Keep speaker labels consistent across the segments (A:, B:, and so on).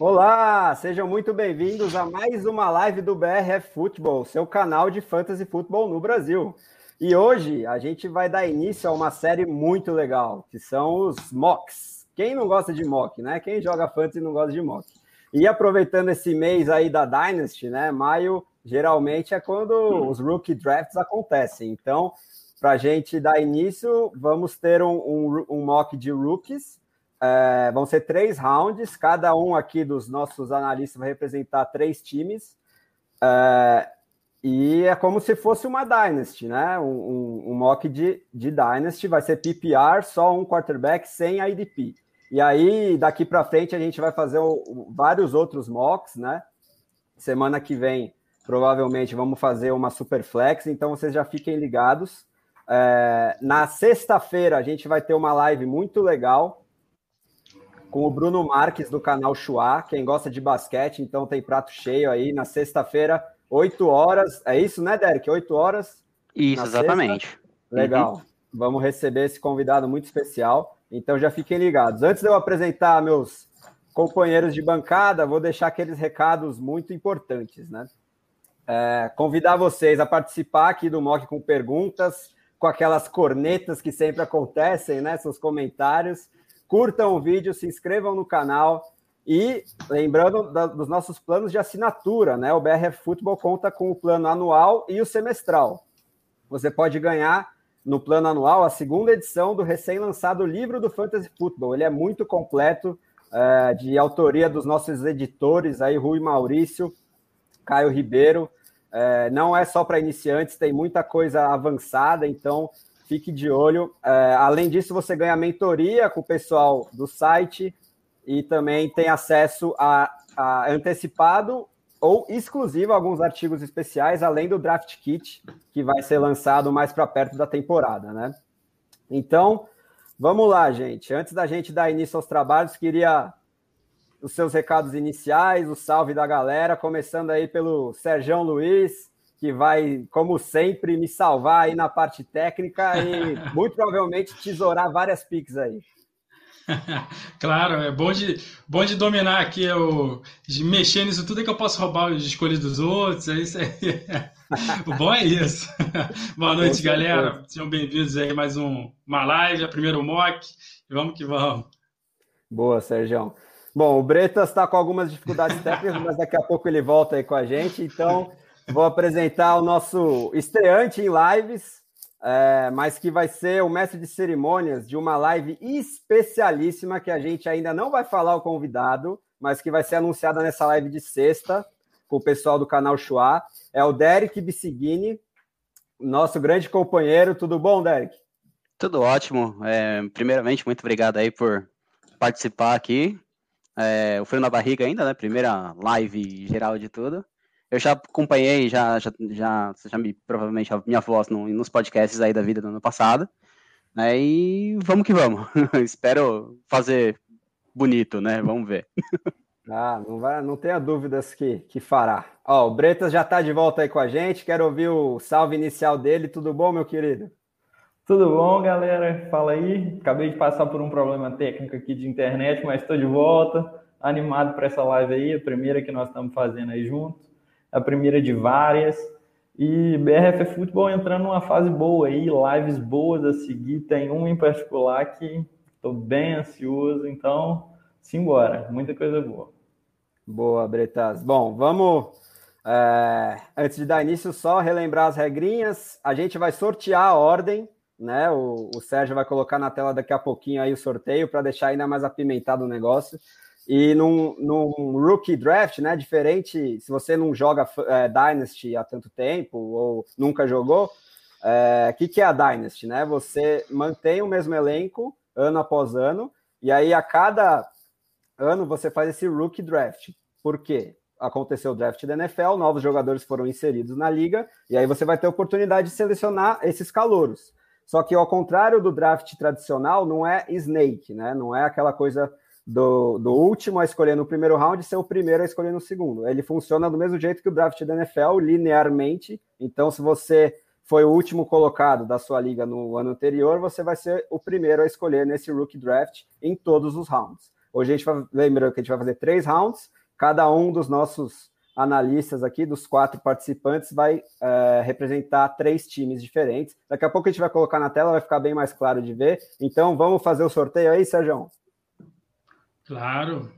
A: Olá, sejam muito bem-vindos a mais uma live do BRF Futebol, seu canal de fantasy futebol no Brasil. E hoje a gente vai dar início a uma série muito legal, que são os mocks. Quem não gosta de mock, né? Quem joga fantasy não gosta de mock. E aproveitando esse mês aí da Dynasty, né? Maio geralmente é quando os rookie drafts acontecem. Então, para a gente dar início, vamos ter um, um, um mock de rookies é, vão ser três rounds, cada um aqui dos nossos analistas vai representar três times. É, e é como se fosse uma Dynasty, né? Um, um, um, mock de, de Dynasty, vai ser PPR, só um quarterback sem IDP. E aí, daqui para frente, a gente vai fazer o, vários outros mocks, né? Semana que vem, provavelmente, vamos fazer uma super flex, então vocês já fiquem ligados. É, na sexta-feira, a gente vai ter uma live muito legal com o Bruno Marques do canal Chua. Quem gosta de basquete, então tem prato cheio aí na sexta-feira, 8 horas. É isso, né, Derek? 8 horas?
B: Isso, exatamente. Sexta.
A: Legal. Uhum. Vamos receber esse convidado muito especial. Então já fiquem ligados. Antes de eu apresentar meus companheiros de bancada, vou deixar aqueles recados muito importantes, né? É, convidar vocês a participar aqui do Mock com perguntas, com aquelas cornetas que sempre acontecem, né? Seus comentários curtam o vídeo, se inscrevam no canal e lembrando da, dos nossos planos de assinatura, né? O BRF Futebol conta com o plano anual e o semestral. Você pode ganhar no plano anual a segunda edição do recém-lançado livro do Fantasy Football. Ele é muito completo, é, de autoria dos nossos editores aí, Rui Maurício, Caio Ribeiro. É, não é só para iniciantes, tem muita coisa avançada, então Fique de olho. É, além disso, você ganha mentoria com o pessoal do site e também tem acesso a, a antecipado ou exclusivo a alguns artigos especiais, além do Draft Kit, que vai ser lançado mais para perto da temporada, né? Então, vamos lá, gente. Antes da gente dar início aos trabalhos, queria os seus recados iniciais, o salve da galera, começando aí pelo Serjão Luiz, que vai, como sempre, me salvar aí na parte técnica e muito provavelmente tesourar várias piques aí.
C: claro, é bom de, bom de dominar aqui, eu, de mexer nisso tudo é que eu posso roubar as escolhas dos outros, é isso aí. o bom é isso. Boa noite, galera. Sejam bem-vindos aí a mais um, uma live, a primeiro mock, e vamos que vamos.
A: Boa, Sérgio. Bom, o Bretas está com algumas dificuldades técnicas, mas daqui a pouco ele volta aí com a gente, então Vou apresentar o nosso estreante em lives, é, mas que vai ser o mestre de cerimônias de uma live especialíssima que a gente ainda não vai falar o convidado, mas que vai ser anunciada nessa live de sexta com o pessoal do canal Chua. É o Derek Bissigini, nosso grande companheiro. Tudo bom, Derek?
B: Tudo ótimo. É, primeiramente, muito obrigado aí por participar aqui. É, o frio na barriga ainda, né? Primeira live geral de tudo. Eu já acompanhei, já, já, já, você já me, provavelmente, a minha voz no, nos podcasts aí da vida do ano passado, né, e vamos que vamos. Espero fazer bonito, né, vamos ver.
A: Ah, não, vai, não tenha dúvidas que, que fará. Ó, o Bretas já está de volta aí com a gente, quero ouvir o salve inicial dele, tudo bom, meu querido?
D: Tudo bom, galera? Fala aí. Acabei de passar por um problema técnico aqui de internet, mas estou de volta, animado para essa live aí, a primeira que nós estamos fazendo aí junto a primeira de várias. E BRF Futebol entrando numa fase boa aí, lives boas a seguir. Tem um em particular que estou bem ansioso, então simbora, muita coisa boa.
A: Boa, Bretas. Bom, vamos. É, antes de dar início, só relembrar as regrinhas. A gente vai sortear a ordem, né? O, o Sérgio vai colocar na tela daqui a pouquinho aí o sorteio para deixar ainda mais apimentado o negócio. E num, num rookie draft, né? Diferente, se você não joga é, Dynasty há tanto tempo ou nunca jogou, o é, que, que é a Dynasty, né? Você mantém o mesmo elenco ano após ano, e aí a cada ano você faz esse rookie draft. Por quê? Aconteceu o draft da NFL, novos jogadores foram inseridos na liga, e aí você vai ter a oportunidade de selecionar esses calouros. Só que ao contrário do draft tradicional, não é snake, né? Não é aquela coisa do, do último a escolher no primeiro round ser o primeiro a escolher no segundo. Ele funciona do mesmo jeito que o draft da NFL, linearmente. Então, se você foi o último colocado da sua liga no ano anterior, você vai ser o primeiro a escolher nesse rookie draft em todos os rounds. Hoje a gente vai, lembrando que a gente vai fazer três rounds, cada um dos nossos analistas aqui, dos quatro participantes, vai é, representar três times diferentes. Daqui a pouco a gente vai colocar na tela, vai ficar bem mais claro de ver. Então vamos fazer o sorteio aí, Sérgio?
C: Claro.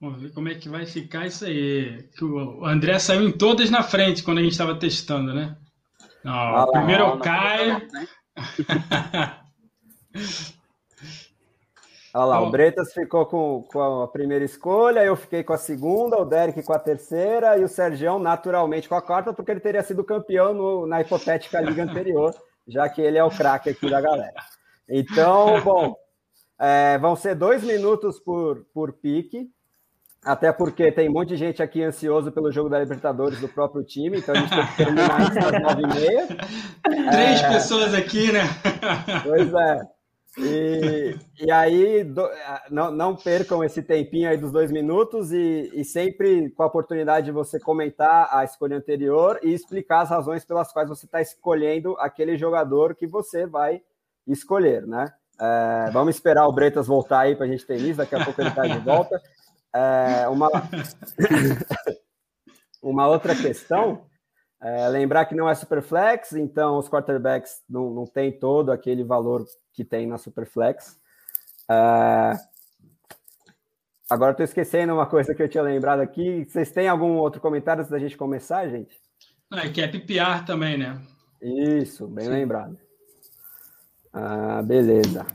C: Vamos ver como é que vai ficar isso aí. O André saiu em todas na frente quando a gente estava testando, né? Não, ah, primeiro o Caio.
A: Olha lá, o Bretas ficou com, com a primeira escolha, eu fiquei com a segunda, o Derek com a terceira e o Sergião naturalmente com a quarta, porque ele teria sido campeão no, na hipotética liga anterior, já que ele é o craque aqui da galera. Então, bom, é, vão ser dois minutos por, por pique. Até porque tem um monte de gente aqui ansioso pelo jogo da Libertadores do próprio time, então a gente tem que terminar isso às nove e meia.
C: Três é... pessoas aqui, né?
A: Pois é. E, e aí, do, não, não, percam esse tempinho aí dos dois minutos e, e, sempre com a oportunidade de você comentar a escolha anterior e explicar as razões pelas quais você está escolhendo aquele jogador que você vai escolher, né? É, vamos esperar o Bretas voltar aí para a gente ter isso, daqui a pouco ele está de volta. É, uma, uma outra questão é lembrar que não é Superflex, então os quarterbacks não, não tem todo aquele valor que tem na Superflex. É, agora estou esquecendo uma coisa que eu tinha lembrado aqui. Vocês têm algum outro comentário antes da gente começar, gente?
C: É que é PPR também, né?
A: Isso, bem Sim. lembrado. Ah, beleza.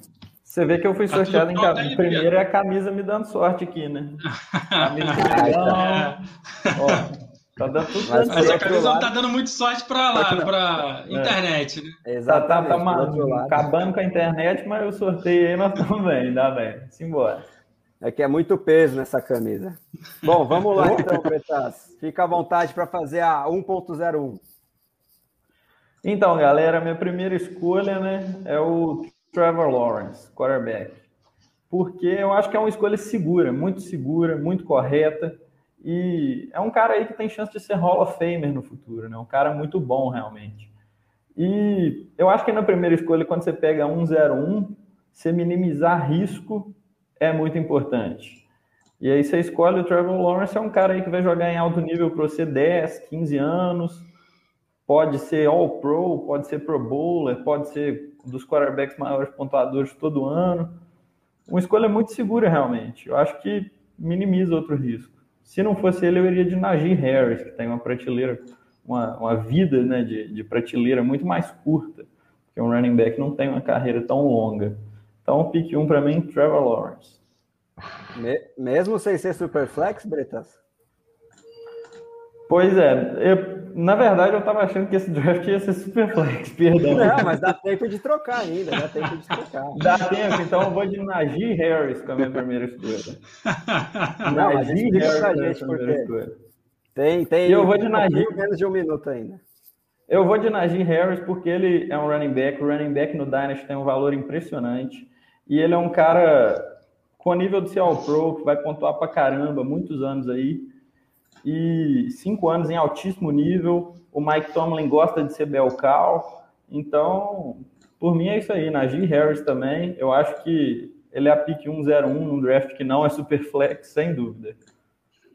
D: Você vê que eu fui tá sorteado em primeiro é a camisa me dando sorte aqui, né? Camisa
C: Ó, tá dando tudo Mas, mas a camisa não tá dando muito sorte para lá, para é. internet, né?
D: Exatamente. Tá, tá, tá acabando com a internet, mas eu sorteio aí, nós estamos bem, dá bem. Simbora.
A: É que é muito peso nessa camisa. Bom, vamos lá então, Pretas. Fica à vontade para fazer a 1.01.
D: Então, galera, minha primeira escolha, né, é o Trevor Lawrence, quarterback. Porque eu acho que é uma escolha segura, muito segura, muito correta. E é um cara aí que tem chance de ser Hall of Famer no futuro, né? Um cara muito bom, realmente. E eu acho que na primeira escolha, quando você pega 101, você minimizar risco é muito importante. E aí você escolhe o Trevor Lawrence, é um cara aí que vai jogar em alto nível para você 10, 15 anos, pode ser All Pro, pode ser Pro Bowler, pode ser dos quarterbacks maiores pontuadores todo ano. Uma escolha muito segura, realmente. Eu acho que minimiza outro risco. Se não fosse ele, eu iria de Najee Harris, que tem uma prateleira, uma, uma vida né, de, de prateleira muito mais curta, porque um running back não tem uma carreira tão longa. Então, o pick 1 para mim, Trevor Lawrence.
A: Mesmo sem ser super flex, Bretas?
D: Pois é, eu, na verdade eu tava achando que esse draft ia ser super flex, perdão.
A: Não, mas dá tempo de trocar ainda, dá tempo de trocar.
D: Dá tempo, então eu vou de Najee Harris com a minha primeira escolha.
A: Não, Najee Harris pra gente, porque escolha. tem, tem.
D: E eu vou de Najee.
A: menos de um minuto ainda.
D: Eu vou de Najee Harris porque ele é um running back. O running back no Dynasty tem um valor impressionante. E ele é um cara com nível de ser All-Pro, que vai pontuar pra caramba, muitos anos aí e cinco anos em altíssimo nível. O Mike Tomlin gosta de ser Belcal. Então, por mim é isso aí. Najee Harris também. Eu acho que ele é a pick 101 num draft que não é super flex, sem dúvida.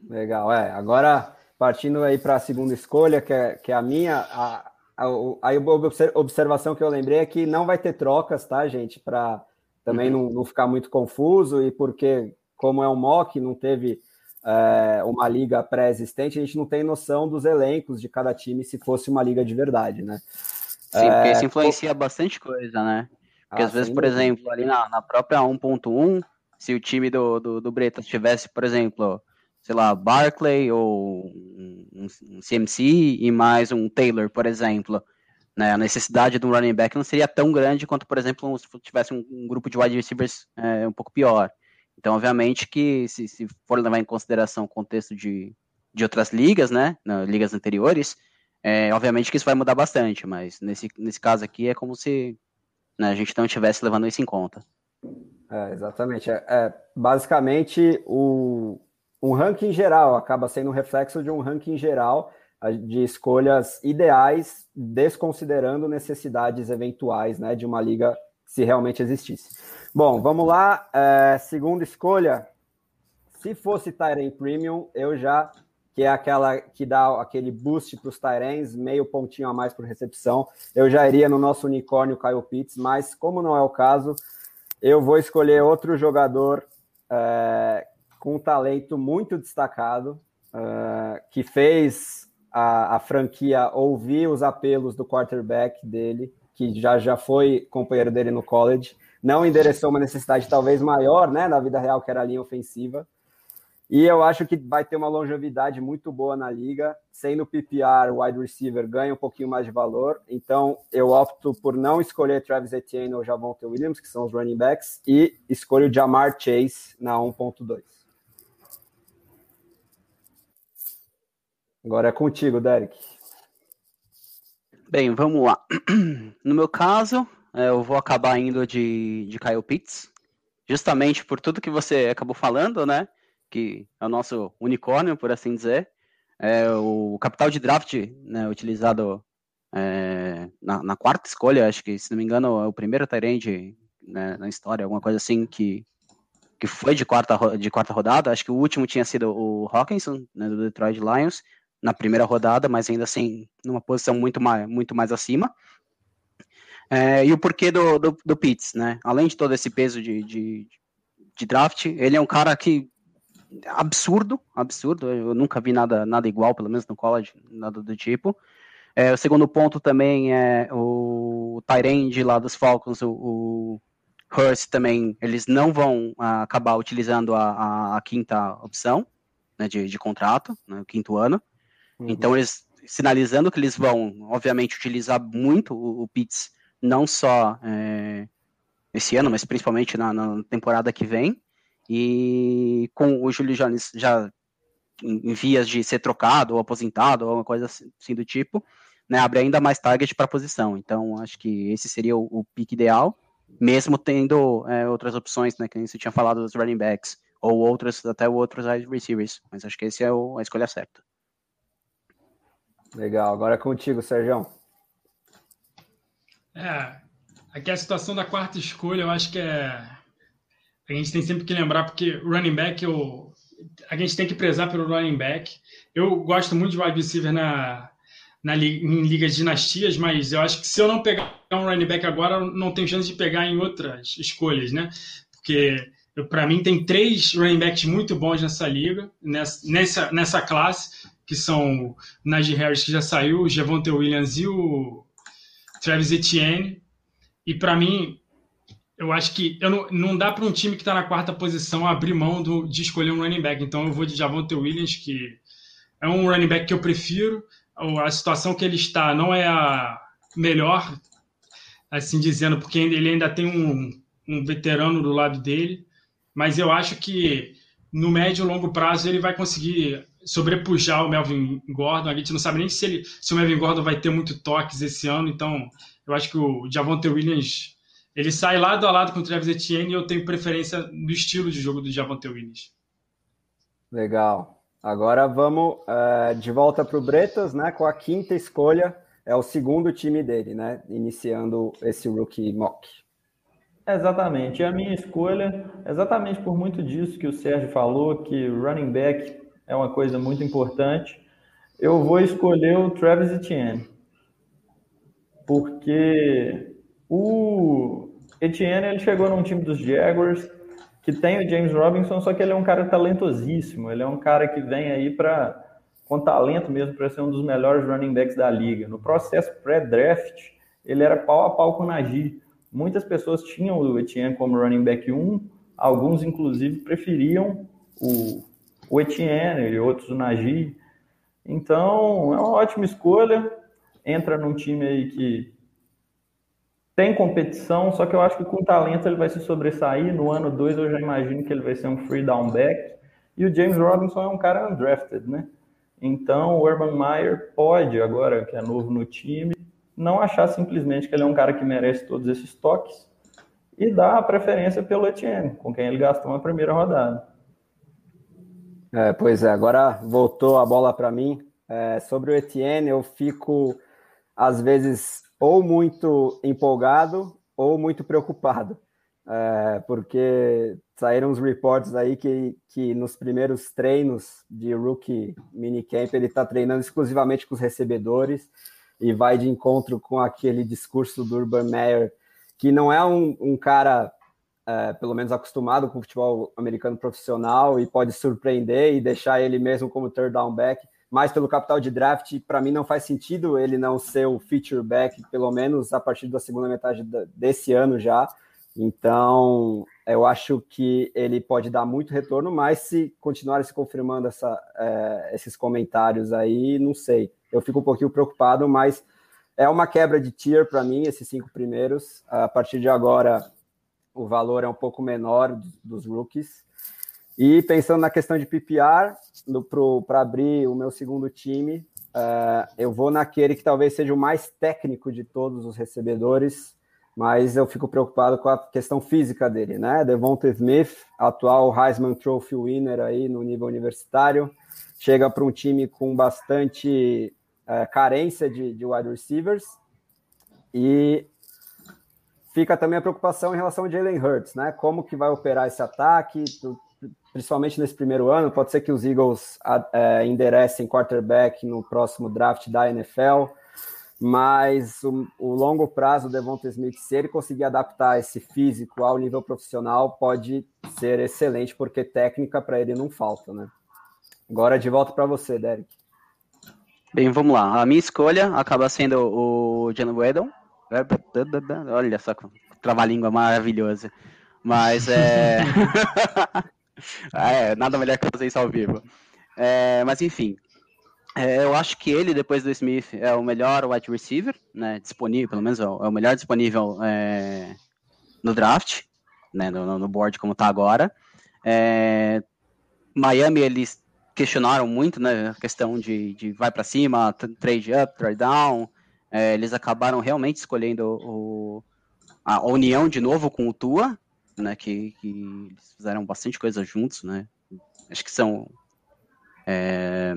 A: Legal, é. Agora, partindo aí para a segunda escolha, que é, que é a minha, a, a, a, observação que eu lembrei é que não vai ter trocas, tá, gente? Para também uhum. não, não ficar muito confuso e porque, como é um mock, não teve é, uma liga pré-existente, a gente não tem noção dos elencos de cada time se fosse uma liga de verdade, né?
B: Sim, porque isso influencia bastante coisa, né? Porque ah, às vezes, por exemplo, ali na, na própria 1.1, se o time do, do, do Bretas tivesse, por exemplo, sei lá, Barclay ou um, um CMC e mais um Taylor, por exemplo, né, a necessidade de um running back não seria tão grande quanto, por exemplo, se tivesse um, um grupo de wide receivers é, um pouco pior. Então, obviamente que se, se for levar em consideração o contexto de, de outras ligas, né, ligas anteriores, é, obviamente que isso vai mudar bastante, mas nesse, nesse caso aqui é como se né, a gente não estivesse levando isso em conta.
A: É, exatamente. É, é, basicamente, o, um ranking geral acaba sendo um reflexo de um ranking geral de escolhas ideais, desconsiderando necessidades eventuais né, de uma liga se realmente existisse. Bom, vamos lá. É, segunda escolha. Se fosse Tyrene Premium, eu já que é aquela que dá aquele boost para os Tyrens, meio pontinho a mais por recepção. Eu já iria no nosso unicórnio Kyle Pitts, mas como não é o caso, eu vou escolher outro jogador é, com talento muito destacado, é, que fez a, a, franquia ouvir os apelos do quarterback dele, que já, já foi companheiro dele no college, não endereçou uma necessidade talvez maior né, na vida real, que era a linha ofensiva, e eu acho que vai ter uma longevidade muito boa na liga. Sendo PPR, o wide receiver ganha um pouquinho mais de valor. Então, eu opto por não escolher Travis Etienne ou Javonte Williams, que são os running backs, e escolho Jamar Chase na 1.2. Agora é contigo, Derek.
B: Bem, vamos lá. No meu caso, eu vou acabar indo de, de Kyle Pitts, justamente por tudo que você acabou falando, né? que é o nosso unicórnio, por assim dizer. É o capital de draft né, utilizado é, na, na, quarta escolha, acho que, se não me engano, é o primeiro Tyrande né, na história, alguma coisa assim, que, que foi de quarta, de quarta rodada. Acho que o último tinha sido o Hawkinson, né, do Detroit Lions, na primeira rodada, mas ainda assim, numa posição muito mais, muito mais acima. É, e o porquê do, do, do Pitts, né? Além de todo esse peso de, de, de draft, ele é um cara que absurdo, absurdo. Eu nunca vi nada, nada igual, pelo menos no college, nada do tipo. É, o segundo ponto também é o Tyrande lá dos Falcons, o, o Hurst também, eles não vão uh, acabar utilizando a, a, a, quinta opção né, de, de contrato, né, o quinto ano. Uhum. Então, eles sinalizando que eles vão, obviamente, utilizar muito o, o Pitts, não só é, esse ano, mas principalmente na, na temporada que vem. E com o Júlio Jones já em vias de ser trocado ou aposentado, ou alguma coisa assim do tipo, né, abre ainda mais target para a posição. Então, acho que esse seria o, o ideal, mesmo tendo é, outras opções, né, que você tinha falado dos running backs, ou outros, até outros wide receivers. Mas acho que esse é o, a escolha certa.
A: Legal. Agora é contigo, Sérgio.
C: É, aqui a situação da quarta escolha, eu acho que é a gente tem sempre que lembrar, porque running back, eu, a gente tem que prezar pelo running back. Eu gosto muito de wide receiver na, na, em ligas dinastias, mas eu acho que se eu não pegar um running back agora, não tenho chance de pegar em outras escolhas, né? Porque para mim tem três running backs muito bons nessa liga, nessa, nessa, nessa classe, que são o Najee Harris, que já saiu, o Javonte Williams e o Travis Etienne. E para mim, eu acho que eu não, não dá para um time que está na quarta posição abrir mão do, de escolher um running back. Então eu vou de Javonte Williams, que é um running back que eu prefiro. A situação que ele está não é a melhor, assim dizendo, porque ele ainda tem um, um veterano do lado dele. Mas eu acho que no médio e longo prazo ele vai conseguir sobrepujar o Melvin Gordon. A gente não sabe nem se, ele, se o Melvin Gordon vai ter muito toques esse ano. Então eu acho que o Javonte Williams ele sai lado a lado com o Travis Etienne e eu tenho preferência no estilo de jogo do Javante Williams.
A: Legal. Agora vamos uh, de volta para o Bretas, né? Com a quinta escolha, é o segundo time dele, né? Iniciando esse rookie mock.
D: Exatamente. E a minha escolha, exatamente por muito disso que o Sérgio falou, que running back é uma coisa muito importante, eu vou escolher o Travis Etienne. Porque o Etienne ele chegou num time dos Jaguars que tem o James Robinson, só que ele é um cara talentosíssimo. Ele é um cara que vem aí para com talento mesmo para ser um dos melhores running backs da liga. No processo pré-draft, ele era pau a pau com o Najee. Muitas pessoas tinham o Etienne como running back 1, alguns inclusive preferiam o, o Etienne e outros o Najee. Então, é uma ótima escolha. Entra num time aí que tem competição, só que eu acho que com talento ele vai se sobressair. No ano 2 eu já imagino que ele vai ser um free down back. E o James Robinson é um cara undrafted, né? Então o Urban Meyer pode, agora que é novo no time, não achar simplesmente que ele é um cara que merece todos esses toques e dar a preferência pelo Etienne, com quem ele gastou na primeira rodada.
A: É, pois é, agora voltou a bola para mim. É, sobre o Etienne, eu fico às vezes ou muito empolgado ou muito preocupado. é, porque saíram os reports aí que, que nos primeiros treinos de rookie minicamp ele está treinando exclusivamente com os recebedores e vai de encontro com aquele discurso do Urban Meyer, que não é um, um cara, é, pelo menos acostumado com o futebol americano profissional e pode surpreender e deixar ele mesmo como third down back, mas pelo capital de draft, para mim não faz sentido ele não ser o feature back, pelo menos a partir da segunda metade desse ano já. Então, eu acho que ele pode dar muito retorno, mas se continuarem se confirmando essa, é, esses comentários aí, não sei. Eu fico um pouquinho preocupado, mas é uma quebra de tier para mim, esses cinco primeiros. A partir de agora, o valor é um pouco menor dos rookies. E pensando na questão de PPR, para abrir o meu segundo time, uh, eu vou naquele que talvez seja o mais técnico de todos os recebedores, mas eu fico preocupado com a questão física dele, né? Devonta Smith, atual Heisman Trophy winner aí no nível universitário, chega para um time com bastante é, carência de, de wide receivers e fica também a preocupação em relação ao Jalen Hurts, né? Como que vai operar esse ataque, principalmente nesse primeiro ano? Pode ser que os Eagles é, enderecem quarterback no próximo draft da NFL mas o, o, longo prazo, o Devonta Smith, se ele conseguir adaptar esse físico ao nível profissional, pode ser excelente, porque técnica para ele não falta, né? Agora de volta para você, Derek.
B: Bem, vamos lá. A minha escolha acaba sendo o John Weddle. Olha só, trava-língua maravilhosa. Mas é... é... Nada melhor que fazer isso ao vivo. É, mas enfim, é, eu acho que ele, depois do Smith, é o melhor wide receiver, né, disponível, pelo menos é o, é melhor disponível é, no draft, né, no, no board como está agora. É, Miami, eles questionaram muito, né, a questão de, de vai para cima, trade up, trade down. É, eles acabaram realmente escolhendo o, a união de novo com o Tua, né, que, que eles fizeram bastante coisa juntos, né. Acho que são é,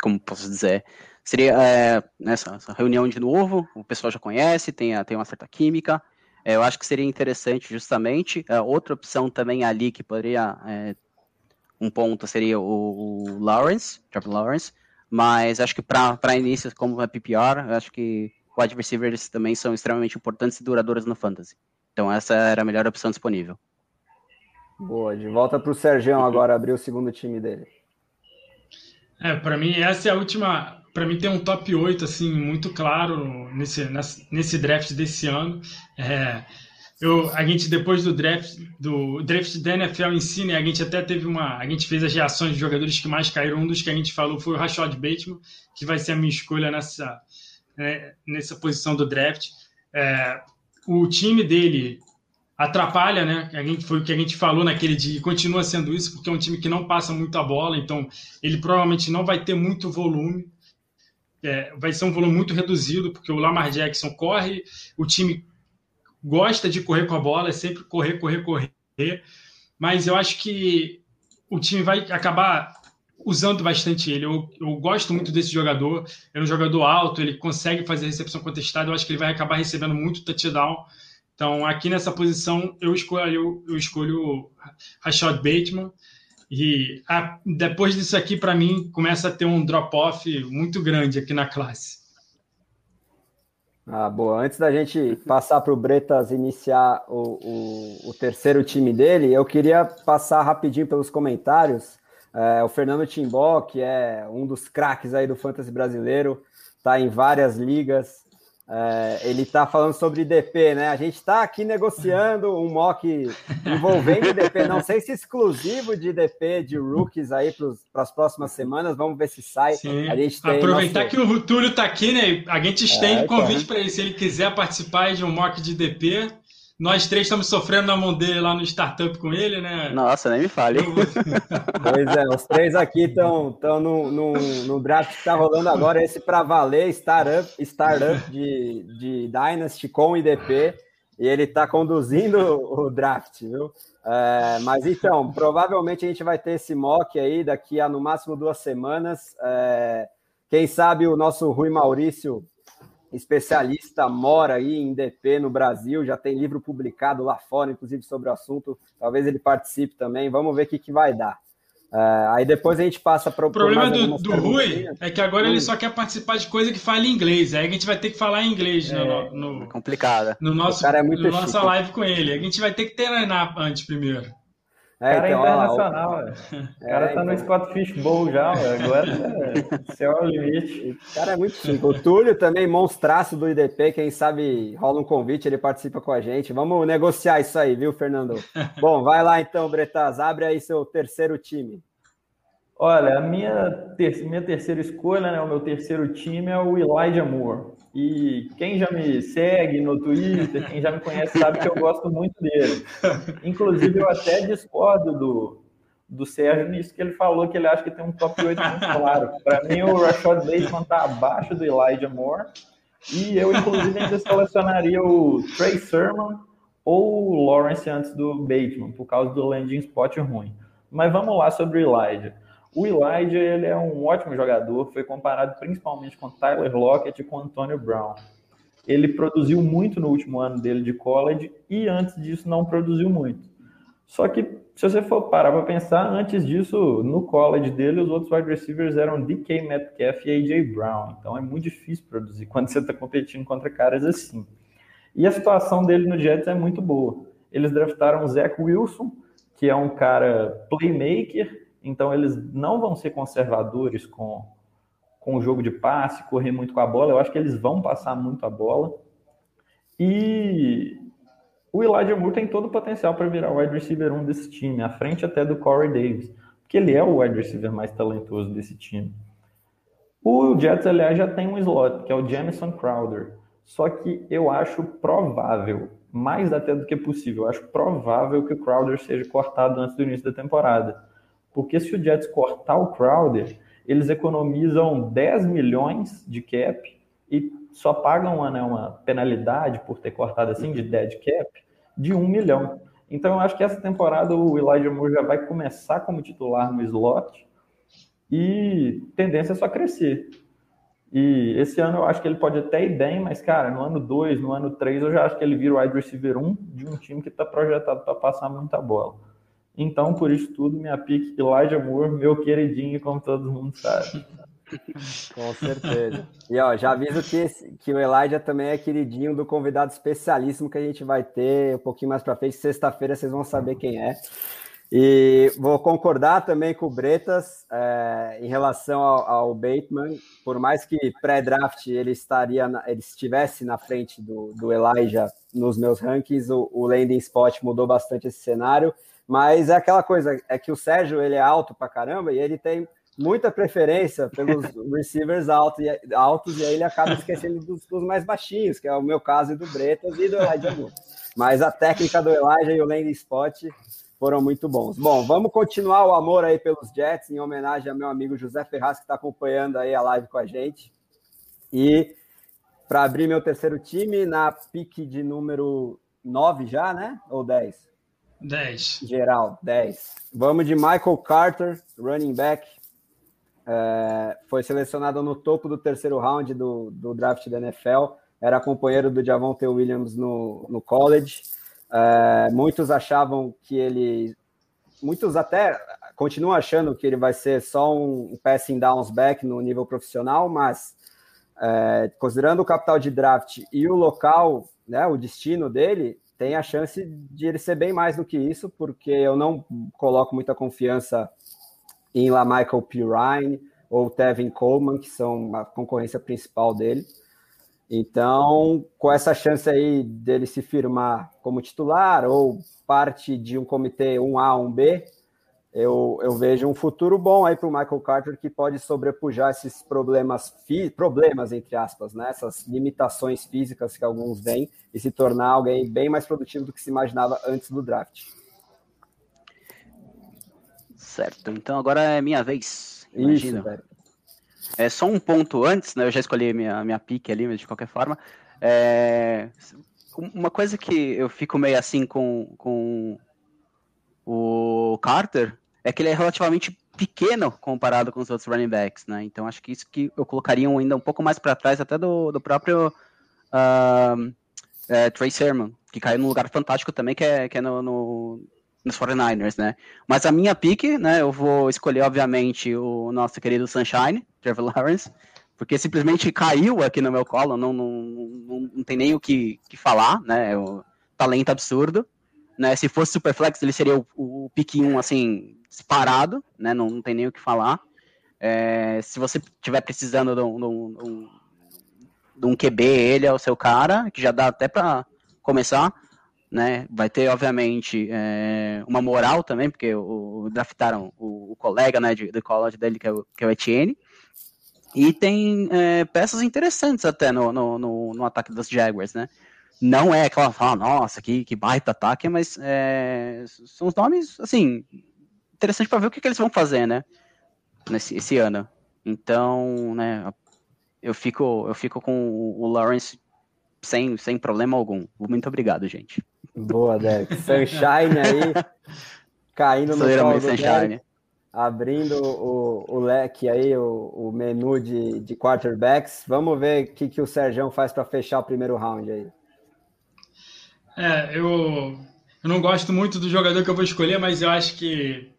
B: como posso dizer, seria é, nessa reunião de novo, o pessoal já conhece, tem, tem uma certa química, é, eu acho que seria interessante justamente, é, outra opção também ali que poderia, é, um ponto seria o, o Lawrence, Trevor Lawrence, mas acho que para início, como é PPR, acho que wide receivers também são extremamente importantes e duradouros no fantasy. Então essa era a melhor opção disponível.
A: Boa, de volta para o Sergião agora abrir o segundo time dele.
C: É, para mim essa é a última. Para mim tem um top 8 assim muito claro nesse, nesse draft desse ano. É, eu, a gente depois do draft do draft da NFL em si, né, a gente até teve uma, a gente fez as reações de jogadores que mais caíram. Um dos que a gente falou foi o Rashad Bateman, que vai ser a minha escolha nessa né, nessa posição do draft. É, o time dele atrapalha, né? A gente, foi o que a gente falou naquele dia e continua sendo isso, porque é um time que não passa muita bola, então ele provavelmente não vai ter muito volume. É, vai ser um volume muito reduzido, porque o Lamar Jackson corre, o time gosta de correr com a bola, é sempre correr, correr, correr. Mas eu acho que o time vai acabar usando bastante ele. Eu, eu gosto muito desse jogador. É um jogador alto, ele consegue fazer recepção contestada. Eu acho que ele vai acabar recebendo muito touchdown. Então, aqui nessa posição, eu escolho, eu, eu escolho Rashad Bateman. E a, depois disso aqui, para mim, começa a ter um drop-off muito grande aqui na classe.
A: Ah, boa. Antes da gente passar para o Bretas iniciar o, o, o, terceiro time dele, eu queria passar rapidinho pelos comentários. É, o Fernando Timbó, que é um dos craques aí do fantasy brasileiro, está em várias ligas. É, ele está falando sobre DP, né? A gente está aqui negociando um mock envolvendo DP, não sei se exclusivo de DP de rookies aí para as próximas semanas. Vamos ver se sai.
C: Sim. A gente tem Aproveitar nosso... que o Túlio está aqui, né? A gente estende é, convite para ele, se ele quiser participar de um mock de DP. Nós três estamos sofrendo na mão dele lá no startup com ele, né?
B: Nossa, nem me fale.
A: pois é, os três aqui estão no, no, no draft que está rolando agora, esse para valer, startup, startup de, de Dynasty com IDP, e ele está conduzindo o draft, viu? É, mas então, provavelmente a gente vai ter esse mock aí daqui a no máximo duas semanas. É, quem sabe o nosso Rui Maurício especialista, mora aí em DP no Brasil, já tem livro publicado lá fora, inclusive sobre o assunto. Talvez ele participe também. Vamos ver o que, que vai dar. Uh, aí depois a gente passa para
C: o problema do, do Rui é que agora hum. ele só quer participar de coisa que fala em inglês. Aí a gente vai ter que falar em inglês é, no, no,
B: é complicado.
C: No nosso, é no nossa live com ele. A gente vai ter que treinar antes primeiro.
D: É, cara então, é internacional, ó, o cara é, tá então... no Scott Fish Bowl já, agora é, céu é o limite.
A: O cara é muito chique. O Túlio também, monstraço do IDP, quem sabe rola um convite, ele participa com a gente. Vamos negociar isso aí, viu, Fernando? Bom, vai lá então, Bretas, abre aí seu terceiro time.
D: Olha, a minha, ter minha terceira escolha, né, o meu terceiro time é o Elijah Moore. E quem já me segue no Twitter, quem já me conhece, sabe que eu gosto muito dele. Inclusive, eu até discordo do, do Sérgio nisso que ele falou que ele acha que tem um top 8 muito claro. Para mim, o Rashad Bateman está abaixo do Elijah Moore. E eu, inclusive, ainda selecionaria o Trey Sermon ou o Lawrence antes do Bateman, por causa do landing spot ruim. Mas vamos lá sobre o Elijah. O Elijah ele é um ótimo jogador, foi comparado principalmente com Tyler Lockett e com Antonio Brown. Ele produziu muito no último ano dele de college e antes disso não produziu muito. Só que se você for parar para pensar, antes disso, no college dele, os outros wide receivers eram DK Metcalf e AJ Brown. Então é muito difícil produzir quando você está competindo contra caras assim. E a situação dele no Jets é muito boa. Eles draftaram o Zach Wilson, que é um cara playmaker, então, eles não vão ser conservadores com, com o jogo de passe, correr muito com a bola. Eu acho que eles vão passar muito a bola. E o Elijah Moore tem todo o potencial para virar o wide receiver 1 desse time, à frente até do Corey Davis, porque ele é o wide receiver mais talentoso desse time. O Jets, aliás, já tem um slot, que é o Jamison Crowder. Só que eu acho provável, mais até do que possível, eu acho provável que o Crowder seja cortado antes do início da temporada. Porque se o Jets cortar o Crowder, eles economizam 10 milhões de cap e só pagam uma, né, uma penalidade por ter cortado assim de dead cap de 1 milhão. Então eu acho que essa temporada o Elijah Moore já vai começar como titular no slot e tendência é só crescer. E esse ano eu acho que ele pode até ir bem, mas, cara, no ano 2, no ano 3, eu já acho que ele vira o wide receiver 1 de um time que está projetado para passar muita bola. Então, por isso tudo, minha pique Elijah Moore, meu queridinho, como todo mundo sabe.
A: Com certeza. E ó, já aviso que, que o Elijah também é queridinho do convidado especialíssimo que a gente vai ter um pouquinho mais para frente. Sexta-feira vocês vão saber quem é. E vou concordar também com o Bretas é, em relação ao, ao, Bateman. Por mais que pré-draft ele estaria, na, ele estivesse na frente do, do Elijah nos meus rankings, o, o landing spot mudou bastante esse cenário. Mas é aquela coisa, é que o Sérgio ele é alto pra caramba e ele tem muita preferência pelos receivers altos e, altos, e aí ele acaba esquecendo dos, dos, mais baixinhos, que é o meu caso e do Bretas e do Elijah Moore. Mas a técnica do Elijah e o landing spot foram muito bons. Bom, vamos continuar o amor aí pelos Jets, em homenagem ao meu amigo José Ferraz, que está acompanhando aí a live com a gente. E para abrir meu terceiro time, na pique de número 9 já, né? Ou 10?
C: 10.
A: Geral, 10. Vamos de Michael Carter, running back. É, foi selecionado no topo do terceiro round do, do draft da NFL. Era companheiro do Javonte Williams no, no college. É, muitos achavam que ele. Muitos até continuam achando que ele vai ser só um passing downs back no nível profissional, mas é, considerando o capital de draft e o local, né, o destino dele, tem a chance de ele ser bem mais do que isso, porque eu não coloco muita confiança em La Michael Pirine ou Tevin Coleman, que são a concorrência principal dele. Então, com essa chance aí dele se firmar como titular ou parte de um comitê 1A, 1B, eu, eu vejo um futuro bom aí para o Michael Carter que pode sobrepujar esses problemas, problemas entre aspas, né? essas limitações físicas que alguns vêm e se tornar alguém bem mais produtivo do que se imaginava antes do draft.
B: Certo, então agora é minha vez. Imagina. Isso, É só um ponto antes, né? Eu já escolhi minha, minha pique ali, mas de qualquer forma. É... Uma coisa que eu fico meio assim com, com o Carter é que ele é relativamente pequeno comparado com os outros running backs, né? Então acho que isso que eu colocaria ainda um pouco mais para trás até do, do próprio uh, é, Trey Sermon, que caiu num lugar fantástico também, que é, que é no, no nos 49ers, né? Mas a minha pick, né, eu vou escolher, obviamente, o nosso querido Sunshine, Trevor Lawrence, porque simplesmente caiu aqui no meu colo, não, não, não, não tem nem o que, que falar, né? É talento absurdo. Né? Se fosse Superflex, ele seria o, o pick 1, assim, disparado, né? Não, não tem nem o que falar. É, se você estiver precisando de um, de, um, de um QB, ele é o seu cara, que já dá até para começar né? Vai ter, obviamente, é, uma moral também, porque o, o draftaram o, o, colega né, de, do college dele, que é o, que é o Etienne. E tem é, peças interessantes até no, no, no, no, ataque dos Jaguars, né? Não é aquela fala, nossa, que, que baita ataque, mas é, são os nomes, assim, interessante para ver o que, que, eles vão fazer, né? Nesse esse ano. Então, né, eu fico, eu fico com o Lawrence sem, sem problema algum. Muito obrigado, gente.
A: Boa, Derek. Sunshine aí, caindo no colo do Sunshine. abrindo o, o leque aí, o, o menu de, de quarterbacks. Vamos ver o que, que o Sérgio faz para fechar o primeiro round aí.
C: É, eu, eu não gosto muito do jogador que eu vou escolher, mas eu acho que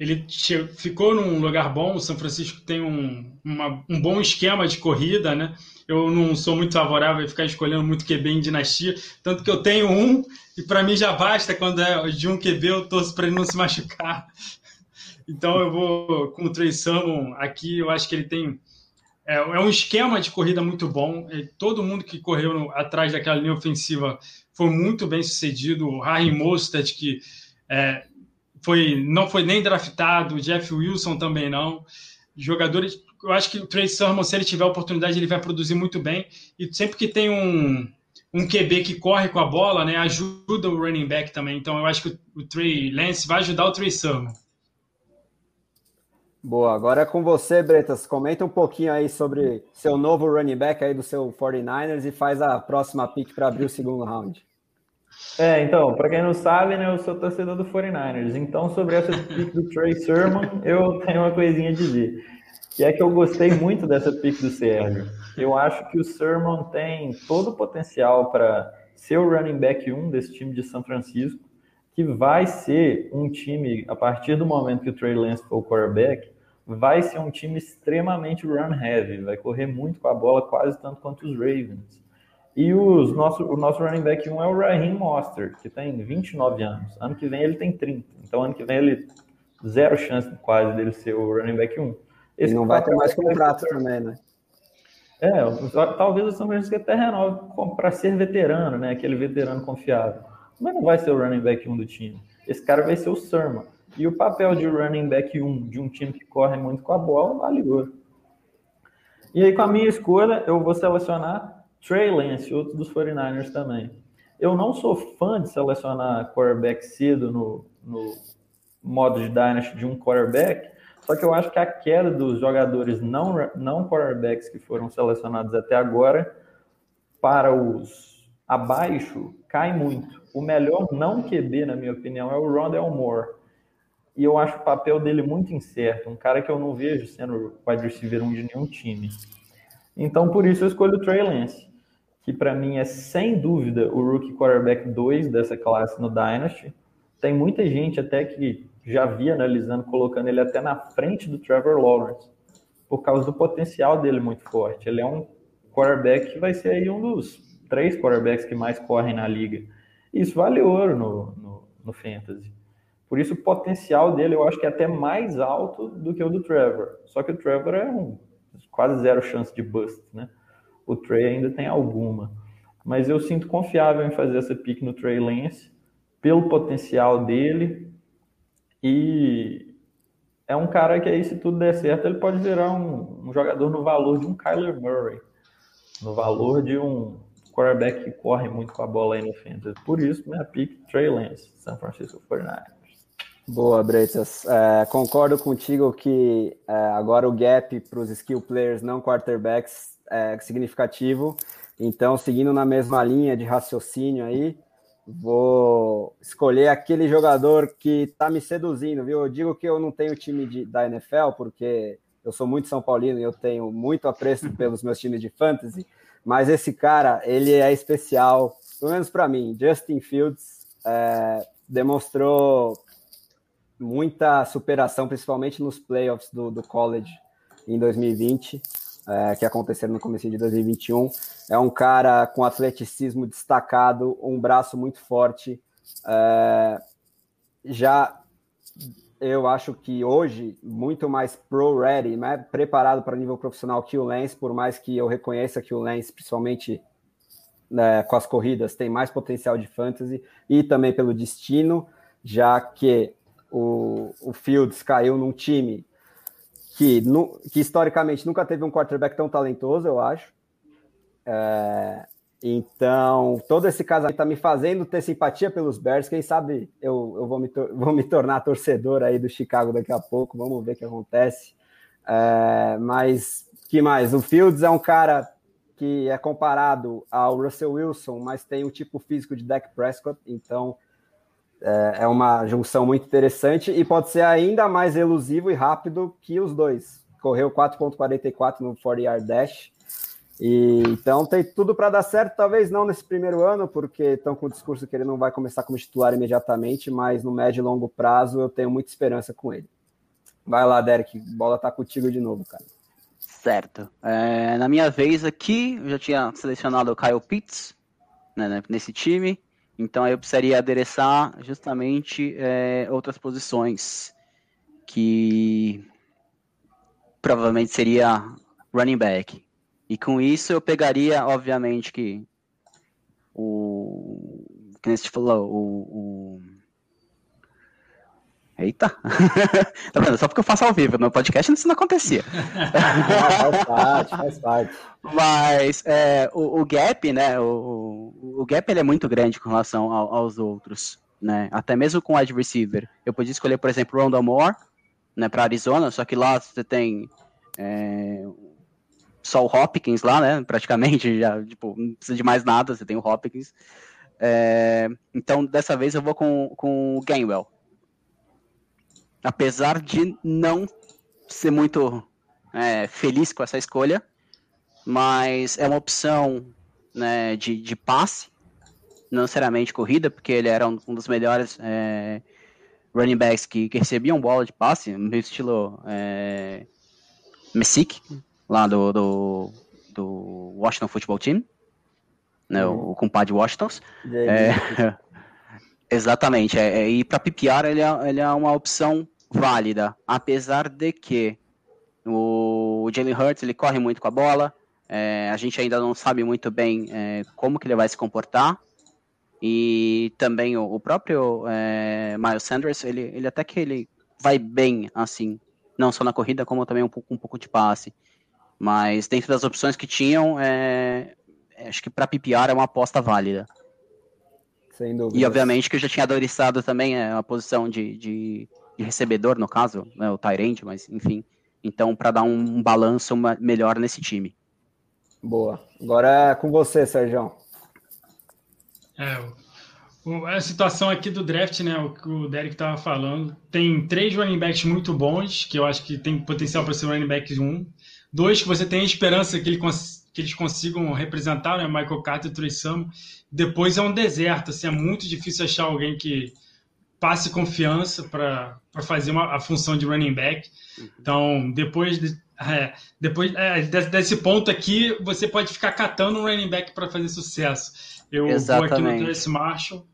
C: ele ficou num lugar bom. O São Francisco tem um, uma, um bom esquema de corrida, né? Eu não sou muito favorável a ficar escolhendo muito QB em dinastia, tanto que eu tenho um e para mim já basta quando é de um QB eu torço para ele não se machucar. Então eu vou com o Trey Salmon aqui, eu acho que ele tem é, é um esquema de corrida muito bom. Todo mundo que correu no, atrás daquela linha ofensiva foi muito bem sucedido. O Harry Mostert, que é, foi, não foi nem draftado, o Jeff Wilson também não. Jogadores, eu acho que o Trey Sermon, se ele tiver oportunidade, ele vai produzir muito bem. E sempre que tem um, um QB que corre com a bola, né, ajuda o running back também. Então eu acho que o, o Trey Lance vai ajudar o Trey Sermon.
A: Boa, agora é com você, Bretas. Comenta um pouquinho aí sobre seu novo running back aí do seu 49ers e faz a próxima pick para abrir o segundo round.
D: É, então, para quem não sabe, né, eu sou torcedor do 49ers. Então, sobre essa pick do Trey Sermon, eu tenho uma coisinha a dizer. Que é que eu gostei muito dessa pick do Sérgio. Eu acho que o Sermon tem todo o potencial para ser o running back 1 desse time de São Francisco, que vai ser um time, a partir do momento que o Trey Lance for o quarterback, vai ser um time extremamente run heavy, vai correr muito com a bola, quase tanto quanto os Ravens. E os nosso, o nosso running back 1 é o Raheem Mostert, que tem 29 anos. Ano que vem ele tem 30. Então, ano que vem ele zero chance quase dele ser o running back 1.
A: Esse não vai ter mais contrato também, né?
D: É, talvez o São Francisco até renove para ser veterano, né? Aquele veterano confiável. Mas não vai ser o running back 1 do time. Esse cara vai ser o Sermon. E o papel de running back 1 de um time que corre muito com a bola vale ouro. E aí, com a minha escolha, eu vou selecionar Trey Lance, outro dos 49ers também. Eu não sou fã de selecionar quarterback cedo no, no modo de Dynasty de um quarterback, só que eu acho que a queda dos jogadores não, não quarterbacks que foram selecionados até agora para os abaixo cai muito. O melhor não QB, na minha opinião, é o Rondell Moore. E eu acho o papel dele muito incerto. Um cara que eu não vejo sendo wide receiver um de nenhum time. Então, por isso, eu escolho o Trey Lance que para mim é sem dúvida o rookie quarterback 2 dessa classe no Dynasty. Tem muita gente até que já via analisando, colocando ele até na frente do Trevor Lawrence, por causa do potencial dele muito forte. Ele é um quarterback que vai ser aí um dos três quarterbacks que mais correm na liga. Isso vale ouro no, no, no Fantasy. Por isso o potencial dele eu acho que é até mais alto do que o do Trevor. Só que o Trevor é um quase zero chance de bust, né? O Trey ainda tem alguma. Mas eu sinto confiável em fazer essa pick no Trey Lance, pelo potencial dele. E é um cara que aí, se tudo der certo, ele pode virar um, um jogador no valor de um Kyler Murray. No valor de um quarterback que corre muito com a bola aí no fantasy. Por isso, minha pick, Trey Lance, San Francisco 49ers.
A: Boa, Bretas. É, concordo contigo que é, agora o gap para os skill players não quarterbacks é significativo. Então, seguindo na mesma linha de raciocínio aí, vou escolher aquele jogador que está me seduzindo, viu? Eu digo que eu não tenho time de, da NFL, porque eu sou muito São Paulino e eu tenho muito apreço pelos meus times de fantasy, mas esse cara, ele é especial, pelo menos para mim. Justin Fields é, demonstrou muita superação, principalmente nos playoffs do, do college em 2020 é, que aconteceram no começo de 2021. É um cara com atleticismo destacado, um braço muito forte. É, já eu acho que hoje muito mais pro-ready, né, preparado para nível profissional que o Lance, por mais que eu reconheça que o Lance, principalmente né, com as corridas, tem mais potencial de fantasy e também pelo destino, já que o, o Fields caiu num time que, no, que historicamente nunca teve um quarterback tão talentoso, eu acho. É, então, todo esse casamento está me fazendo ter simpatia pelos Bears. Quem sabe eu, eu vou, me vou me tornar torcedor aí do Chicago daqui a pouco. Vamos ver o que acontece. É, mas que mais? O Fields é um cara que é comparado ao Russell Wilson, mas tem o tipo físico de Dak Prescott. Então, é, é uma junção muito interessante e pode ser ainda mais elusivo e rápido que os dois. Correu 4.44 no 40 yard dash. E, então tem tudo para dar certo, talvez não nesse primeiro ano, porque estão com o discurso que ele não vai começar como titular imediatamente, mas no médio e longo prazo eu tenho muita esperança com ele. Vai lá, Derek, bola tá contigo de novo, cara.
B: Certo. É, na minha vez aqui, eu já tinha selecionado o Kyle Pitts né, nesse time. Então eu precisaria adereçar justamente é, outras posições que provavelmente seria running back. E com isso eu pegaria, obviamente, que o. Que nem você falou, o, o Eita! tá vendo? Só porque eu faço ao vivo, no podcast isso não acontecia.
A: faz parte, faz parte.
B: Mas é, o, o, gap, né? O, o gap ele é muito grande com relação ao, aos outros, né? Até mesmo com wide receiver. Eu podia escolher, por exemplo, o Rondell Moore, né, para Arizona, só que lá você tem é, só o Hopkins lá, né? Praticamente, já, tipo, não precisa de mais nada, você tem o Hopkins. É, então, dessa vez eu vou com, com o Gainwell apesar de não ser muito é, feliz com essa escolha, mas é uma opção né, de, de passe, não necessariamente corrida, porque ele era um, um dos melhores é, running backs que, que, recebiam bola de passe, no estilo é, Messick, lá do, do, do, Washington Football Team, né, uhum. o, o compadre Washingtons. É, exatamente, é, é, e para PPR ele é, ele é uma opção válida, apesar de que o Jalen Hurts ele corre muito com a bola, é, a gente ainda não sabe muito bem é, como que ele vai se comportar e também o, o próprio é, Miles Sanders ele, ele até que ele vai bem assim, não só na corrida como também um pouco, um pouco de passe, mas dentro das opções que tinham, é, acho que para PPR é uma aposta válida.
A: Sem dúvida.
B: E obviamente que eu já tinha adoristado também é, a posição de, de de recebedor, no caso, né, o Tyrande, mas enfim. Então, para dar um, um balanço melhor nesse time.
A: Boa. Agora é com você, Sérgio.
C: É, a situação aqui do draft, né, o que o Derek estava falando, tem três running backs muito bons, que eu acho que tem potencial para ser running back 1. Dois que você tem esperança que, ele que eles consigam representar, né, Michael Carter e Trey Sam. Depois é um deserto, assim, é muito difícil achar alguém que passe confiança para fazer uma, a função de running back. Então, depois, de, é, depois é, desse ponto aqui, você pode ficar catando um running back para fazer sucesso. Eu Exatamente. vou aqui no Trace Marshall,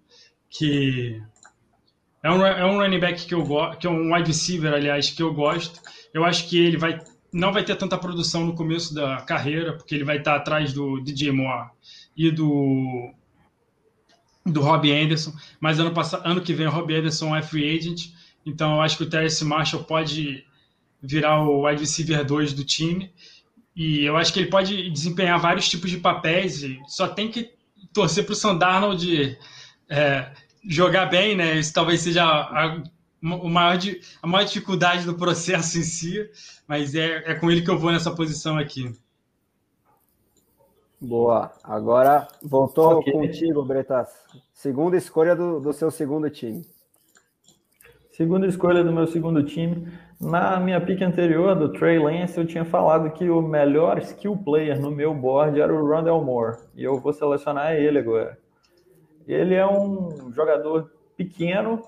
C: que é um, é um running back que eu gosto, que é um wide receiver, aliás, que eu gosto. Eu acho que ele vai não vai ter tanta produção no começo da carreira, porque ele vai estar atrás do DJ Moore e do do Rob Anderson, mas ano, passado, ano que vem o Rob Anderson é free agent, então eu acho que o Terence Marshall pode virar o wide receiver 2 do time, e eu acho que ele pode desempenhar vários tipos de papéis, e só tem que torcer para o Sandarnold é, jogar bem, né? Isso talvez seja a, o maior, a maior dificuldade do processo em si, mas é, é com ele que eu vou nessa posição aqui.
A: Boa. Agora voltou okay. contigo, Bretas. Segunda escolha do, do seu segundo time.
D: Segunda escolha do meu segundo time. Na minha pick anterior, do Trey Lance, eu tinha falado que o melhor skill player no meu board era o Rondell Moore. E eu vou selecionar ele agora. Ele é um jogador pequeno,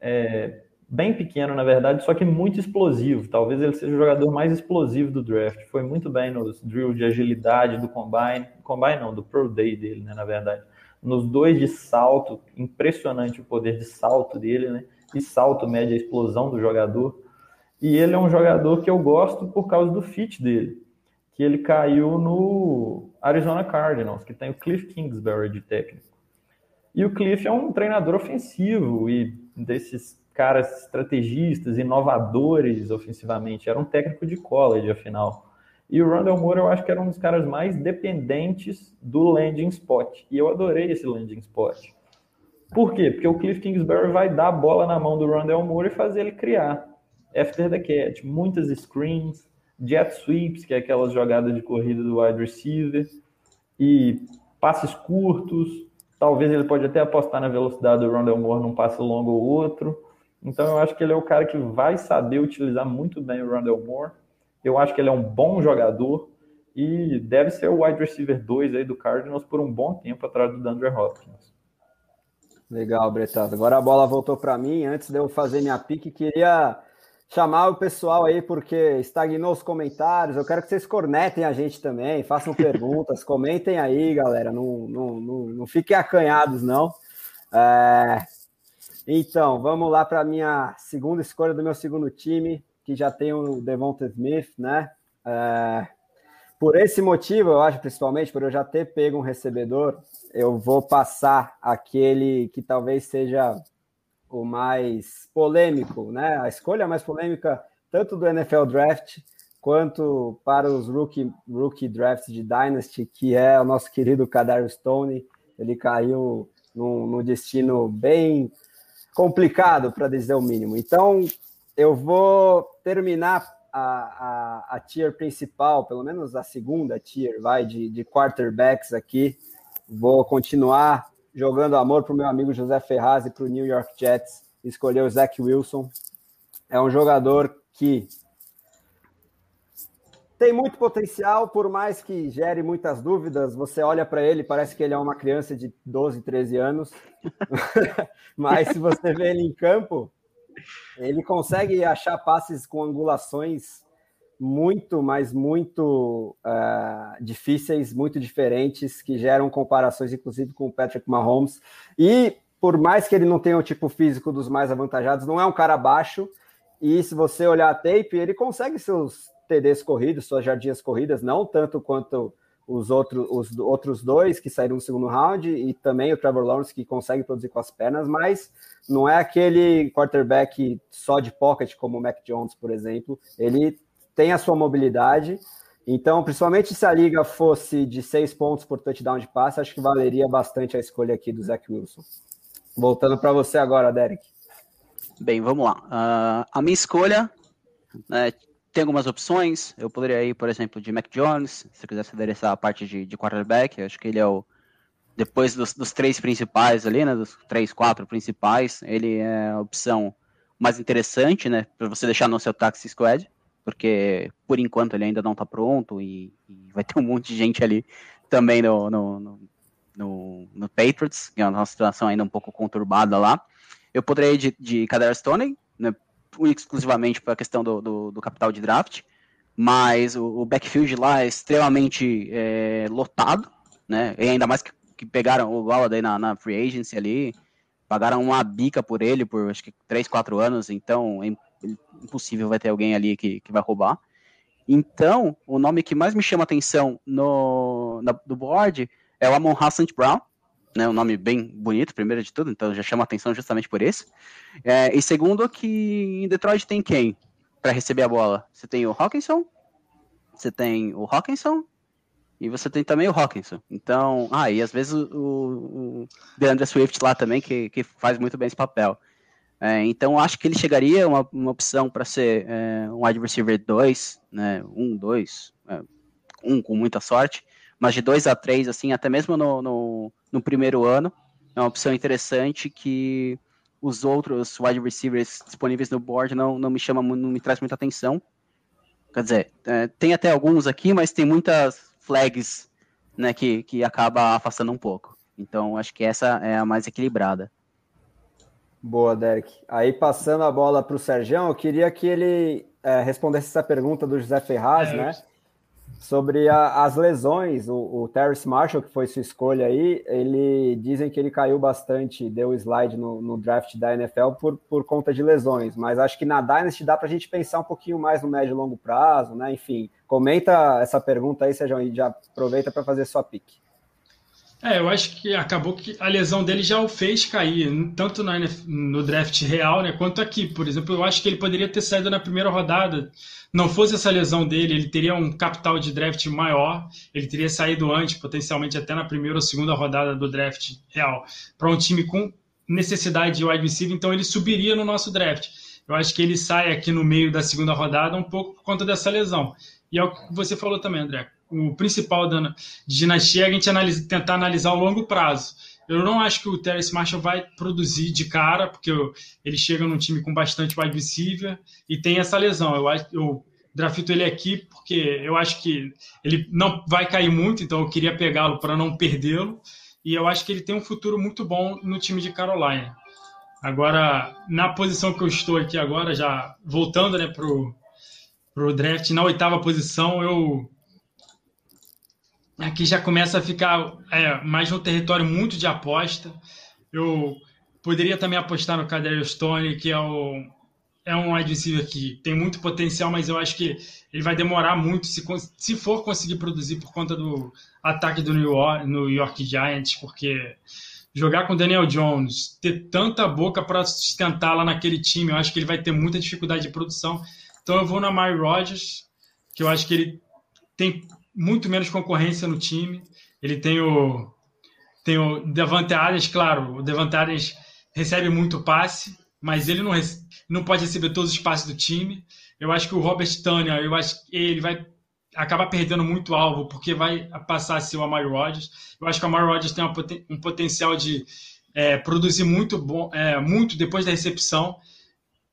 D: é, bem pequeno, na verdade, só que muito explosivo. Talvez ele seja o jogador mais explosivo do draft. Foi muito bem nos drills de agilidade do Combine. Combine não, do Pro Day dele, né, na verdade. Nos dois de salto, impressionante o poder de salto dele, né? E salto mede a explosão do jogador. E ele é um jogador que eu gosto por causa do fit dele. Que ele caiu no Arizona Cardinals, que tem o Cliff Kingsbury de técnico. E o Cliff é um treinador ofensivo e desses caras estrategistas, inovadores ofensivamente. Era um técnico de college, afinal. E o Rondell Moore eu acho que era um dos caras mais dependentes do landing spot. E eu adorei esse landing spot. Por quê? Porque o Cliff Kingsbury vai dar a bola na mão do Rondell Moore e fazer ele criar. After the catch, muitas screens, jet sweeps, que é aquelas jogadas de corrida do wide receiver, e passes curtos. Talvez ele pode até apostar na velocidade do Rondell Moore num passe longo ou outro. Então eu acho que ele é o cara que vai saber utilizar muito bem o Rondell Moore. Eu acho que ele é um bom jogador e deve ser o wide receiver 2 aí do Cardinals por um bom tempo atrás do DeAndre Hopkins.
A: Legal, Bretado. Agora a bola voltou para mim. Antes de eu fazer minha pique, queria chamar o pessoal aí porque estagnou os comentários. Eu quero que vocês cornetem a gente também, façam perguntas, comentem aí, galera. Não, não, não, não fiquem acanhados, não. É, então, vamos lá para a minha segunda escolha do meu segundo time, que já tem o Devonta Smith, né? É, por esse motivo, eu acho, principalmente, por eu já ter pego um recebedor, eu vou passar aquele que talvez seja o mais polêmico, né? A escolha mais polêmica, tanto do NFL Draft quanto para os rookie, rookie drafts de Dynasty, que é o nosso querido Kadar Stone. Ele caiu num, destino bem complicado, para dizer o mínimo. Então, eu vou terminar a, a, a, tier principal, pelo menos a segunda tier, vai, de, de quarterbacks aqui. Vou continuar jogando amor para o meu amigo José Ferraz e para o New York Jets. Escolheu o Zach Wilson. É um jogador que tem muito potencial, por mais que gere muitas dúvidas. Você olha para ele, parece que ele é uma criança de 12, 13 anos. Mas se você vê ele em campo, ele consegue achar passes com angulações muito, mas muito uh, difíceis, muito diferentes, que geram comparações, inclusive, com o Patrick Mahomes. E por mais que ele não tenha o tipo físico dos mais avantajados, não é um cara baixo. E se você olhar a tape, ele consegue seus TDs corridos, suas jardinhas corridas, não tanto quanto os, outros os outros dois que saíram no segundo round e também o Trevor Lawrence que consegue produzir com as pernas, mas não é aquele quarterback só de pocket como o Mac Jones, por exemplo. Ele tem a sua mobilidade. Então, principalmente se a liga fosse de seis pontos por touchdown de passe, acho que valeria bastante a escolha aqui do Zach Wilson. Voltando para você agora, Derek.
B: Bem, vamos lá. Uh, a minha escolha né, tem algumas opções. Eu poderia ir, por exemplo, de Mac Jones, se eu quisesse adereçar a parte de, de quarterback. Acho que ele é o. Depois dos, dos, três principais ali, né? Dos três, quatro principais, ele é a opção mais interessante, né? Para você deixar no seu taxi squad, porque por enquanto ele ainda não está pronto e, e, vai ter um monte de gente ali também no, no, no, no, no Patriots, que é uma situação ainda um pouco conturbada lá. Eu poderia ir de, de Kader Stoney, né? Exclusivamente para a questão do, do, do, capital de draft, mas o, o backfield lá é extremamente é, lotado, né? E ainda mais que, que pegaram o Galladay na, na free agency ali, pagaram uma bica por ele por acho que 3, 4 anos, então é impossível vai ter alguém ali que, que vai roubar. Então, o nome que mais me chama atenção no, na, do board é o Amon Hassan Brown, né, um nome bem bonito, primeiro de tudo, então já chama atenção justamente por isso. É, e segundo, que em Detroit tem quem para receber a bola? Você tem o Hawkinson, você tem o Hawkinson e você tem também o Hawkinson. Então, ah, e às vezes o, o DeAndre Swift lá também, que, que faz muito bem esse papel. É, então, acho que ele chegaria uma, uma opção para ser é, um wide receiver 2, né, um, dois, é, um com muita sorte, mas de 2 a 3, assim, até mesmo no, no, no, primeiro ano, é uma opção interessante que os outros wide receivers disponíveis no board não, não me chama, não me traz muita atenção. Quer dizer, é, tem até alguns aqui, mas tem muitas flags né, que, que acaba afastando um pouco. Então, acho que essa é a mais equilibrada.
A: Boa, Derek. Aí, passando a bola para o Sergião, eu queria que ele é, respondesse essa pergunta do José Ferraz, é, né? Sobre a, as lesões. O, o Terrence Marshall, que foi sua escolha aí, ele dizem que ele caiu bastante, deu slide no, no draft da NFL por, por conta de lesões. Mas acho que na Dynasty dá para a gente pensar um pouquinho mais no médio e longo prazo, né? Enfim, comenta essa pergunta aí, Sergião, e já aproveita para fazer sua pique.
C: É, eu acho que acabou que a lesão dele já o fez cair, tanto no, no draft real, né, quanto aqui. Por exemplo, eu acho que ele poderia ter saído na primeira rodada. Não fosse essa lesão dele, ele teria um capital de draft maior, ele teria saído antes, potencialmente até na primeira ou segunda rodada do draft real, para um time com necessidade de wide receiver, então ele subiria no nosso draft. Eu acho que ele sai aqui no meio da segunda rodada um pouco por conta dessa lesão. E é o que você falou também, André o principal da dinastia é a gente analisa, tentar analisar o longo prazo. Eu não acho que o Terence Marshall vai produzir de cara, porque ele chega num time com bastante wide receiver e tem essa lesão. Eu, eu drafto ele aqui porque eu acho que ele não vai cair muito, então eu queria pegá-lo para não perdê-lo. E eu acho que ele tem um futuro muito bom no time de Carolina. Agora, na posição que eu estou aqui agora, já voltando né, para o draft, na oitava posição, eu aqui já começa a ficar é, mais no território muito de aposta. Eu poderia também apostar no Kader Stone, que é, o, é um receiver que tem muito potencial, mas eu acho que ele vai demorar muito se, se for conseguir produzir por conta do ataque do New York, New York Giants, porque jogar com Daniel Jones, ter tanta boca para sustentar lá naquele time, eu acho que ele vai ter muita dificuldade de produção. Então eu vou na Mary Rodgers, que eu acho que ele tem muito menos concorrência no time. Ele tem o tem o Devante Adams, claro, o Devante Adams recebe muito passe, mas ele não, não pode receber todos os passes do time. Eu acho que o Robert Tânia, eu acho que ele vai acabar perdendo muito alvo, porque vai passar a ser o Amari Rodgers. Eu acho que o Amari Rodgers tem um potencial de é, produzir muito bom, é, muito depois da recepção.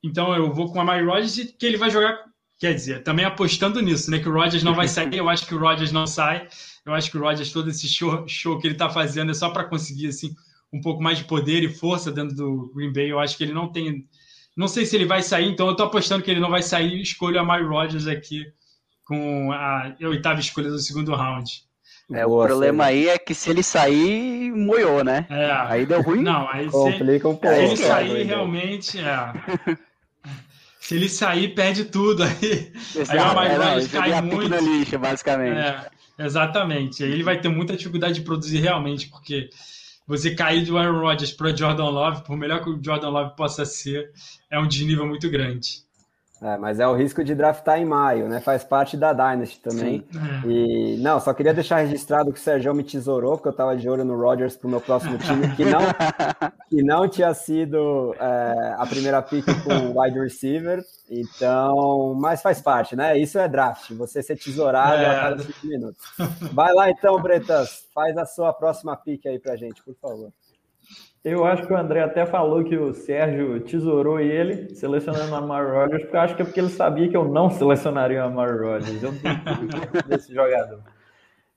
C: Então eu vou com o Amari Rodgers e que ele vai jogar Quer dizer, também apostando nisso, né? Que o Rodgers não vai sair, eu acho que o Rodgers não sai. Eu acho que o Rodgers, todo esse show, show que ele está fazendo é só para conseguir assim, um pouco mais de poder e força dentro do Green Bay. Eu acho que ele não tem. Não sei se ele vai sair, então eu estou apostando que ele não vai sair. Escolho a Mary Rodgers aqui com a oitava escolha do segundo round.
B: É, o problema aí é que se ele sair, moiou, né?
C: É.
B: Aí deu ruim.
C: Não, aí Complica um pouco. Se ele sair, realmente, é. Se ele sair, perde tudo. Aí, aí o Mike é, cai muito.
B: No lixo, basicamente.
C: É, exatamente. Aí ele vai ter muita dificuldade de produzir realmente, porque você cair do Aaron Rodgers para Jordan Love, por melhor que o Jordan Love possa ser, é um desnível muito grande.
A: É, mas é o risco de draftar em maio, né? Faz parte da Dynasty também. Sim. E não, só queria deixar registrado que o Sérgio me tesourou, porque eu estava de olho no Rodgers para o meu próximo time, que não, que não tinha sido é, a primeira pick com wide receiver. Então, mas faz parte, né? Isso é draft, você ser tesourado é. a cada cinco minutos. Vai lá então, Bretas, faz a sua próxima pick aí pra gente, por favor.
D: Eu acho que o André até falou que o Sérgio tesourou ele, selecionando o Amar Rodgers, porque eu acho que é porque ele sabia que eu não selecionaria o Amar Rodgers. Eu não desse jogador.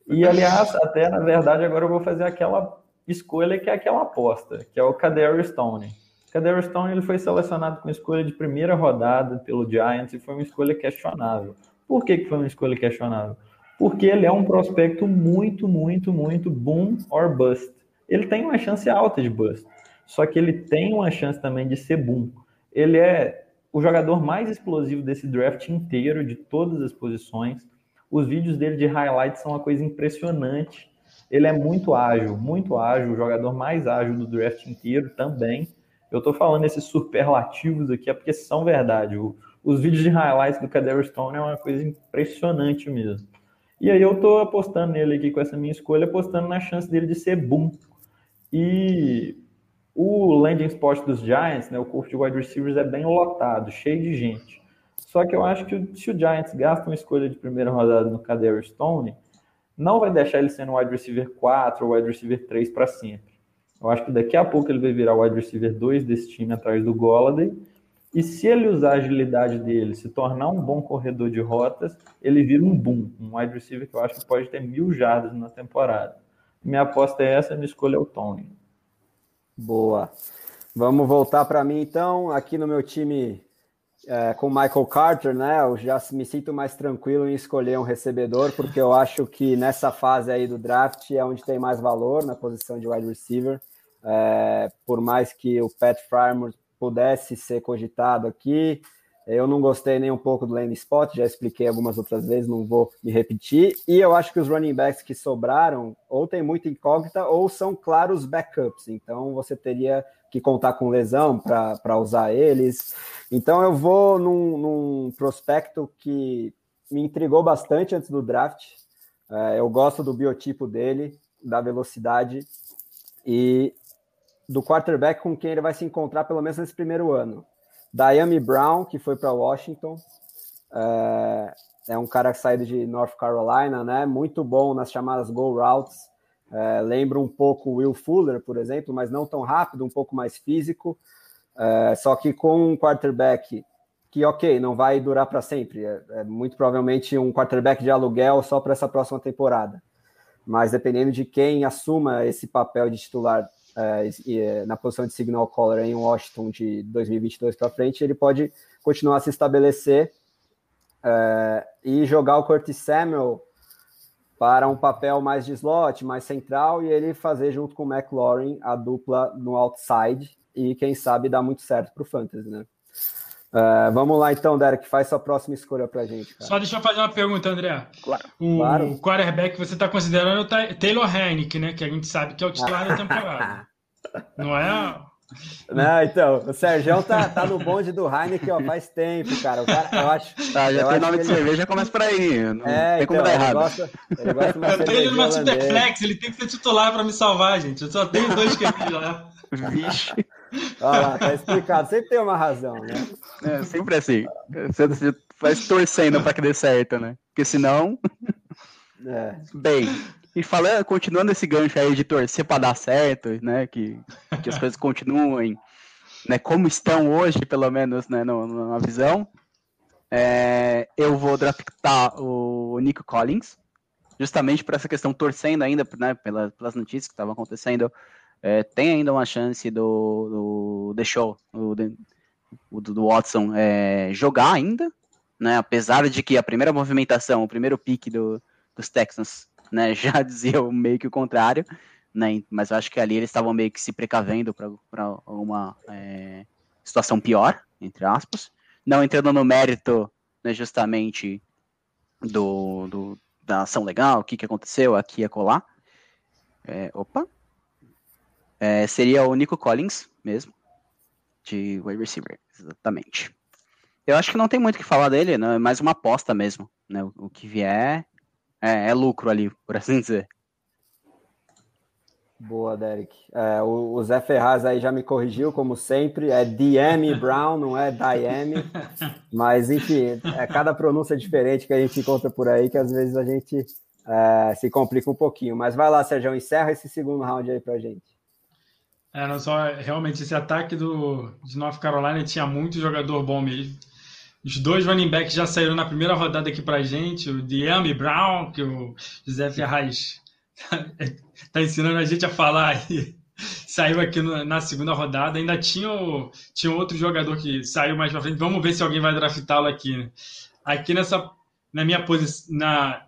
D: E, aliás, até na verdade, agora eu vou fazer aquela escolha que é aquela aposta, que é o Kadarius Stone. Kadarius Stone ele foi selecionado com escolha de primeira rodada pelo Giants e foi uma escolha questionável. Por que, que foi uma escolha questionável? Porque ele é um prospecto muito, muito, muito boom or bust ele tem uma chance alta de bust. Só que ele tem uma chance também de ser boom. Ele é o jogador mais explosivo desse draft inteiro, de todas as posições. Os vídeos dele de highlights são uma coisa impressionante. Ele é muito ágil, muito ágil, o jogador mais ágil do draft inteiro também. Eu estou falando esses superlativos aqui é porque são verdade. O, os vídeos de highlights do Kader Stone é uma coisa impressionante mesmo. E aí eu estou apostando nele aqui com essa minha escolha, apostando na chance dele de ser boom. E o landing spot dos Giants, né, o corpo de wide receivers é bem lotado, cheio de gente. Só que eu acho que se o Giants gasta uma escolha de primeira rodada no Kader Stone, não vai deixar ele sendo wide receiver 4 ou wide receiver 3 para sempre. Eu acho que daqui a pouco ele vai virar wide receiver 2 desse time atrás do Golladay. E se ele usar a agilidade dele, se tornar um bom corredor de rotas, ele vira um boom, um wide receiver que eu acho que pode ter mil jardas na temporada. Minha aposta é essa, minha escolha é o Tony.
A: Boa. Vamos voltar para mim então. Aqui no meu time é, com Michael Carter, né? Eu já me sinto mais tranquilo em escolher um recebedor, porque eu acho que nessa fase aí do draft é onde tem mais valor na posição de wide receiver. É, por mais que o Pat Frymore pudesse ser cogitado aqui, eu não gostei nem um pouco do lane spot, já expliquei algumas outras vezes, não vou me repetir. E eu acho que os running backs que sobraram ou tem muita incógnita ou são claros backups. Então você teria que contar com lesão para usar eles. Então eu vou num, num, prospecto que me intrigou bastante antes do draft. É, eu gosto do biotipo dele, da velocidade e do quarterback com quem ele vai se encontrar pelo menos nesse primeiro ano. Diami Brown, que foi para Washington, é, é, um cara saído de North Carolina, né? Muito bom nas chamadas go routes. É, lembra um pouco Will Fuller, por exemplo, mas não tão rápido, um pouco mais físico. É, só que com um quarterback que, ok, não vai durar para sempre. É, é, muito provavelmente um quarterback de aluguel só para essa próxima temporada. Mas dependendo de quem assuma esse papel de titular é, na posição de signal caller em Washington de 2022 para frente, ele pode continuar a se estabelecer é, e jogar o Curtis Samuel para um papel mais de slot, mais central, e ele fazer junto com o McLaurin a dupla no outside, e quem sabe dar muito certo para o Fantasy, né? Uh, vamos lá então, Derek, faz sua próxima escolha pra gente.
C: Cara. Só deixa eu fazer uma pergunta, André.
B: Claro.
C: O
B: claro.
C: quarterback você está considerando o Taylor Hennick, né? Que a gente sabe que é o titular da temporada. Não é?
A: Não, então, o Sérgio tá, tá no bonde do Heineken ó, faz tempo, cara. O cara eu acho.
B: Tá, já tem nome de ele... cerveja, começa por aí. Não é, tem então, como dar errado.
C: Gosta, ele gosta eu tenho ele numa Superflex, ele tem que ser titular para me salvar, gente. Eu só tenho dois que lá.
B: Vixe.
A: Olha lá, tá explicado. Sempre tem uma razão, né?
B: É, sempre assim. Você faz torcendo para que dê certo, né? Porque senão. É. Bem, e falando, continuando esse gancho aí de torcer para dar certo, né? Que, que as coisas continuem, né? Como estão hoje, pelo menos, né? Na visão. É, eu vou draftar o Nico Collins, justamente por essa questão, torcendo ainda, né? Pelas, pelas notícias que estavam acontecendo. É, tem ainda uma chance do, do The Show, do, do, do Watson, é, jogar ainda, né? Apesar de que a primeira movimentação, o primeiro pique do, dos Texans né? Já dizia meio que o contrário, né? Mas eu acho que ali eles estavam meio que se precavendo para uma é, situação pior, entre aspas. Não entrando no mérito, né, justamente do, do, da ação legal, o que, que aconteceu aqui e acolá. É, opa. É, seria o Nico Collins mesmo, de wide receiver, exatamente. Eu acho que não tem muito o que falar dele, né? é mais uma aposta mesmo. Né? O, o que vier é, é lucro ali, por assim dizer.
A: Boa, Derek. É, o, o, Zé Ferraz aí já me corrigiu, como sempre. É DM Brown, não é Diame. Mas, enfim, é cada pronúncia diferente que a gente encontra por aí, que às vezes a gente é, se complica um pouquinho. Mas vai lá, Sérgio, encerra esse segundo round aí pra gente.
C: É, não só realmente esse ataque do, de North Carolina tinha muito jogador bom mesmo. Os dois running backs já saíram na primeira rodada aqui pra gente, o Diami Brown, que o José Ferraz tá ensinando a gente a falar aí. Saiu aqui no, na segunda rodada. Ainda tinha, o, tinha outro jogador que saiu mais pra frente. Vamos ver se alguém vai draftá-lo aqui. Né? Aqui nessa, na minha posição, na,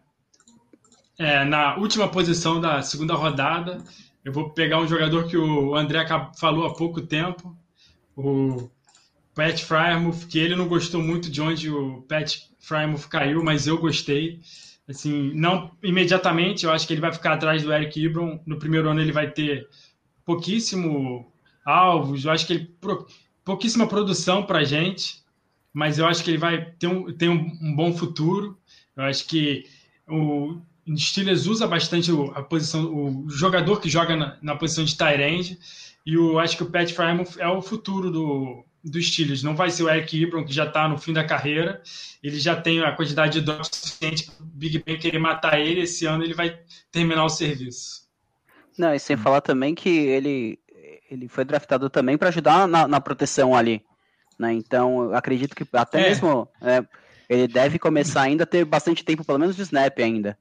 C: é, na última posição da segunda rodada, eu vou pegar um jogador que o André falou há pouco tempo, o Pat Frymouth, que ele não gostou muito de onde o Pat Frymouth caiu, mas eu gostei. Assim, não imediatamente, eu acho que ele vai ficar atrás do Eric Ebron. No primeiro ano ele vai ter pouquíssimo alvos, eu acho que ele pouquíssima produção para gente, mas eu acho que ele vai ter um, ter um, um bom futuro. Eu acho que o Steelers usa bastante a posição, o jogador que joga na, na posição de tight end, e eu acho que o Pat Frymouth é o futuro do, do Steelers. Não vai ser o Eric Ebron, que já está no fim da carreira. Ele já tem a quantidade de drops suficiente para o Big Ben querer matar ele. Esse ano ele vai terminar o serviço.
B: Não, e sem falar também que ele, ele foi draftado também para ajudar na, na, proteção ali. Né? Então, eu acredito que até é. mesmo é, ele deve começar ainda a ter bastante tempo, pelo menos de snap ainda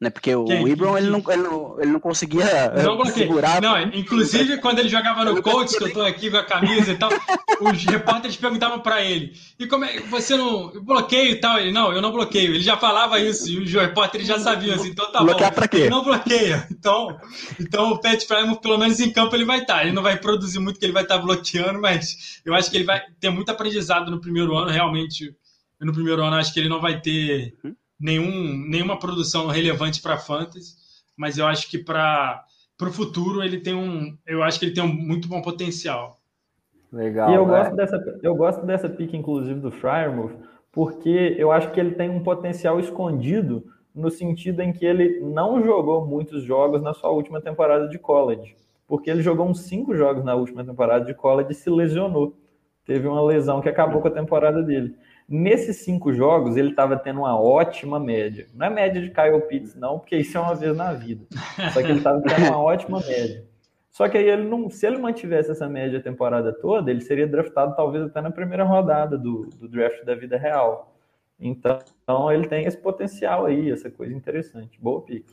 B: né? Porque o Quem? Ibron ele não, ele, não, ele não conseguia não segurar.
C: Não, inclusive quando ele jogava no Colts, que eu tô aqui com a camisa e tal, os repórteres perguntavam para ele: "E como é você não bloqueio e tal?" Ele: "Não, eu não bloqueio". Ele já falava isso e os repórteres já sabiam assim, então tá
B: Bloquear bom. Pra quê? Ele
C: não bloqueia. Então, então o Pat Prime pelo menos em campo ele vai estar. Tá. Ele não vai produzir muito que ele vai estar tá bloqueando, mas eu acho que ele vai ter muito aprendizado no primeiro ano, realmente. No primeiro ano acho que ele não vai ter hum? Nenhum, nenhuma produção relevante para fantasy, mas eu acho que para o futuro ele tem um, eu acho que ele tem um muito bom potencial.
D: Legal. E eu né? gosto dessa, eu gosto dessa pick inclusive do Fryermouth, porque eu acho que ele tem um potencial escondido no sentido em que ele não jogou muitos jogos na sua última temporada de college, porque ele jogou uns cinco jogos na última temporada de college e se lesionou. Teve uma lesão que acabou com a temporada dele. Nesses cinco jogos, ele estava tendo uma ótima média. Não é média de Kyle Pitts, não, porque isso é uma vez na vida. Só que ele estava tendo uma ótima média. Só que aí ele não, se ele mantivesse essa média a temporada toda, ele seria draftado talvez até na primeira rodada do, do draft da vida real. Então, então ele tem esse potencial aí, essa coisa interessante. Boa pick.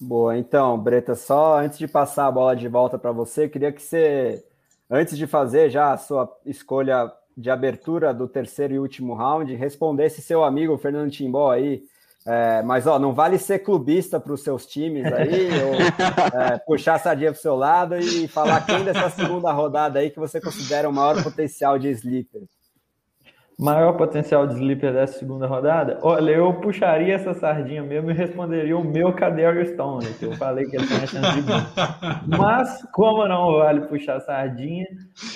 A: Boa, então, Breta, só antes de passar a bola de volta para você, queria que você, antes de fazer já a sua escolha de abertura do terceiro e último round, respondesse seu amigo Fernando Timbó aí. É, mas ó, não vale ser clubista para os seus times aí, ou é, puxar a sardinha para o seu lado e falar quem dessa segunda rodada aí que você considera o maior potencial de sleeper.
D: Maior potencial de sleeper dessa segunda rodada? Olha, eu puxaria essa sardinha mesmo e responderia o meu Cadere Stone, que eu falei que ele tem a chance de ganhar. Mas, como não vale puxar sardinha,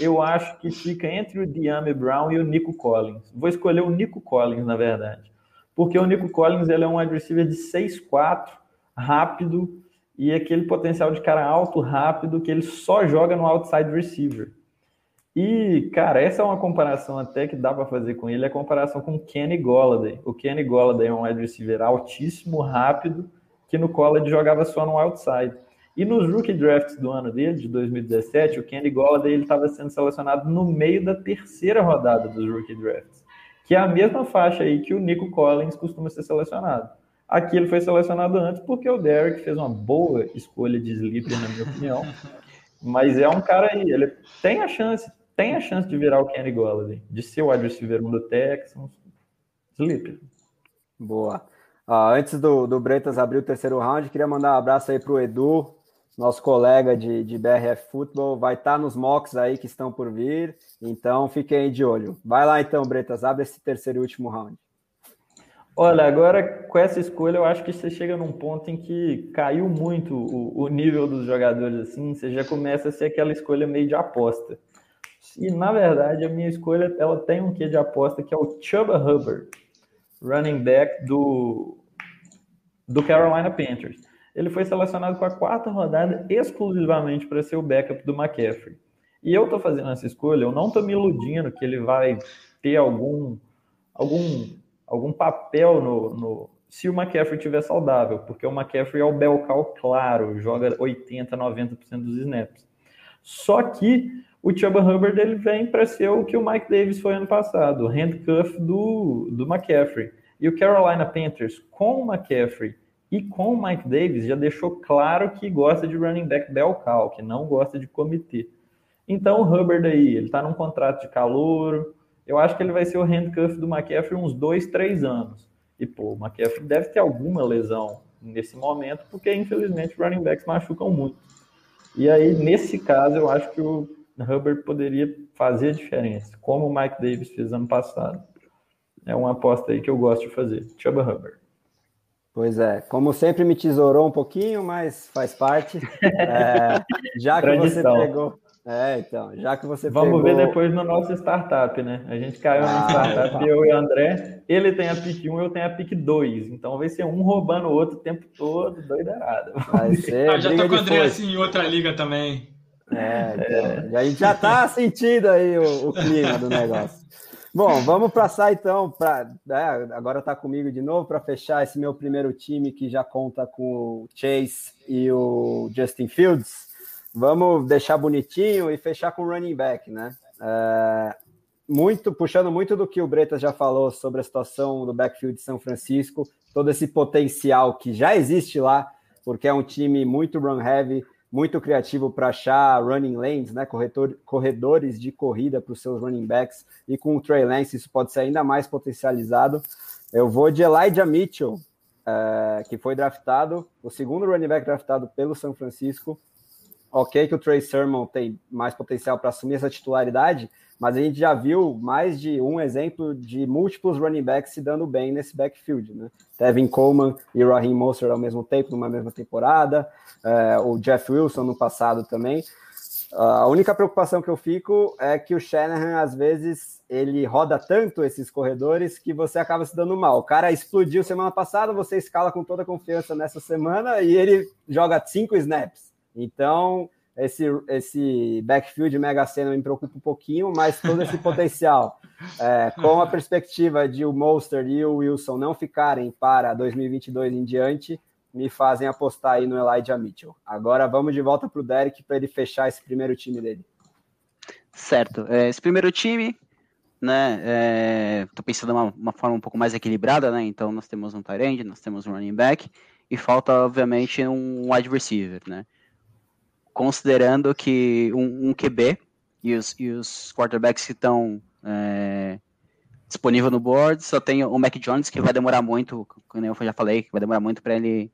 D: eu acho que fica entre o Diame Brown e o Nico Collins. Vou escolher o Nico Collins, na verdade. Porque o Nico Collins ele é um wide receiver de 6'4", rápido, e aquele potencial de cara alto, rápido, que ele só joga no outside receiver. E, cara, essa é uma comparação até que dá para fazer com ele, é a comparação com o Kenny Golladay. O Kenny Golladay é um wide receiver altíssimo, rápido, que no college jogava só no outside. E nos rookie drafts do ano dele, de 2017, o Kenny Golladay estava sendo selecionado no meio da terceira rodada dos rookie drafts, que é a mesma faixa aí que o Nico Collins costuma ser selecionado. Aqui ele foi selecionado antes porque o Derek fez uma boa escolha de sleeper, na minha opinião. Mas é um cara aí, ele tem a chance, tem a chance de virar o Kenny Golladay, de ser o wide receiver 1 do Texans. Sleeper.
A: Boa. Ah, antes do, do Bretas abrir o terceiro round, queria mandar um abraço aí para o Edu, nosso colega de, de BRF Futebol. Vai estar tá nos mocks aí que estão por vir, então fiquem aí de olho. Vai lá então, Bretas, abre esse terceiro e último round.
D: Olha, agora com essa escolha, eu acho que você chega num ponto em que caiu muito o, o nível dos jogadores assim, você já começa a ser aquela escolha meio de aposta. E na verdade a minha escolha ela tem um quê de aposta que é o Chuba Hubbard, running back do do Carolina Panthers. Ele foi selecionado com a quarta rodada exclusivamente para ser o backup do McCaffrey. E eu estou fazendo essa escolha, eu não estou me iludindo que ele vai ter algum algum algum papel no, no se o McCaffrey estiver saudável, porque o McCaffrey é o Belcal claro, joga 80, 90% dos snaps. Só que o Chuba Hubbard ele vem para ser o que o Mike Davis foi ano passado, o handcuff do, do McCaffrey. E o Carolina Panthers, com o McCaffrey e com o Mike Davis, já deixou claro que gosta de running back bell que não gosta de comitê. Então o Hubbard aí, ele está num contrato de calor, eu acho que ele vai ser o handcuff do McCaffrey uns dois, três anos. E, pô, o McCaffrey deve ter alguma lesão nesse momento, porque infelizmente running backs machucam muito. E aí, nesse caso, eu acho que o Hubbard poderia fazer a diferença, como o Mike Davis fez ano passado. É uma aposta aí que eu gosto de fazer. Chuba Hubbard.
A: Pois é, como sempre me tesourou um pouquinho, mas faz parte. É, já que você pegou. É, então, já que você
D: Vamos
A: pegou...
D: ver depois no nosso startup, né? A gente caiu ah, no startup, eu e o André. Ele tem a pick 1, eu tenho a pick 2. Então vai ser um roubando o outro o tempo todo, doideirado.
C: Vai ser. Ah, já tô com o André assim em outra liga também.
A: É, então, a gente já está sentindo aí o, o, clima do negócio. Bom, vamos passar então para. É, agora está comigo de novo para fechar esse meu primeiro time que já conta com o Chase e o Justin Fields. Vamos deixar bonitinho e fechar com o running back, né? É, muito puxando muito do que o Bretas já falou sobre a situação do backfield de São Francisco, todo esse potencial que já existe lá, porque é um time muito run heavy, muito criativo para achar running lanes, né, corretor, corredores de corrida para os seus running backs, e com o Trey Lance isso pode ser ainda mais potencializado. Eu vou de Elijah Mitchell, é, que foi draftado, o segundo running back draftado pelo São Francisco. Ok que o Trey Sermon tem mais potencial para assumir essa titularidade, mas a gente já viu mais de um exemplo de múltiplos running backs se dando bem nesse backfield, né? Tevin Coleman e Raheem Mostert ao mesmo tempo, numa mesma temporada, é, o Jeff Wilson no passado também. A única preocupação que eu fico é que o Shanahan, às vezes, ele roda tanto esses corredores que você acaba se dando mal. O cara explodiu semana passada, você escala com toda confiança nessa semana e ele joga cinco snaps. Então, esse, esse backfield mega cena me preocupa um pouquinho, mas todo esse potencial, é, com a perspectiva de o Monster e o Wilson não ficarem para 2022 em diante, me fazem apostar aí no Elijah Mitchell. Agora vamos de volta para o Derek para ele fechar esse primeiro time dele.
B: Certo. É, esse primeiro time, né, estou é, pensando de uma, uma, forma um pouco mais equilibrada, né, então nós temos um tight end, nós temos um running back, e falta, obviamente, um wide receiver, né considerando que um, um QB e os, e os quarterbacks que estão é, disponíveis no board, só tem o Mac Jones, que vai demorar muito, como eu já falei, que vai demorar muito para ele,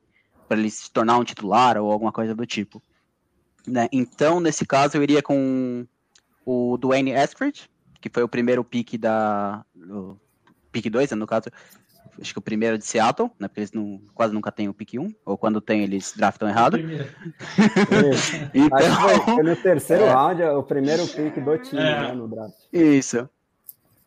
B: ele se tornar um titular ou alguma coisa do tipo. Né? Então, nesse caso, eu iria com o Dwayne Eskridge, que foi o primeiro pick da. Pick 2, né, no caso, acho que o primeiro é de Seattle, né? Porque eles não, quase nunca têm o pick 1, ou quando tem, eles draftam errado.
A: então... Acho que foi no terceiro é. round, é o primeiro pick do time é. né, no draft.
B: Isso.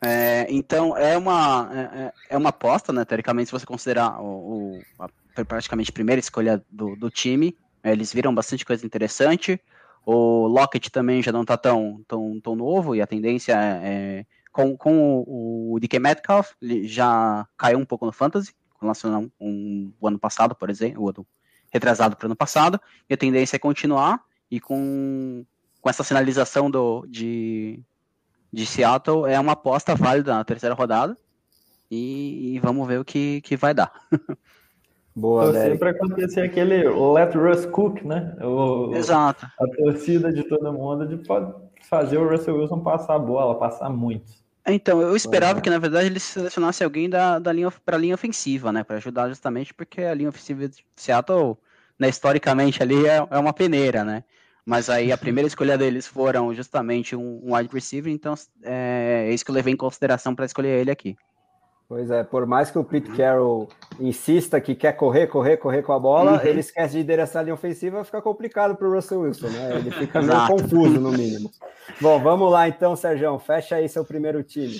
B: É, então é uma, é, é, é, uma aposta, né? Teoricamente, se você considerar o, o a, praticamente a primeira escolha do, do time, eles viram bastante coisa interessante. O Lockett também já não está tão, tão, tão novo e a tendência é, com, com o, o DK Metcalf, ele já caiu um pouco no Fantasy, com relação a um, o ano passado, por exemplo, o ano retrasado para o ano passado, e a tendência é continuar, e com, com essa sinalização do, de, de Seattle, é uma aposta válida na terceira rodada, e, e vamos ver o que, que vai dar.
D: Boa, Torcer para acontecer aquele let Russ cook, né? O,
B: Exato.
D: A torcida de todo mundo de pode fazer o Russell Wilson passar a bola, passar muito.
B: Então, eu esperava é. que, na verdade, ele selecionasse alguém da, da linha para a linha ofensiva, né? Para ajudar justamente porque a linha ofensiva de Seattle, né, historicamente, ali é, é uma peneira, né? Mas aí a primeira escolha deles foram justamente um, um wide receiver, então é, é isso que eu levei em consideração para escolher ele aqui.
A: Pois é, por mais que o Pete Carroll insista que quer correr, correr, correr com a bola, uhum. ele esquece de liderar a linha ofensiva, fica complicado para o Russell Wilson, né? Ele fica meio confuso, no mínimo. Bom, vamos lá então, Sérgio, fecha aí seu primeiro time.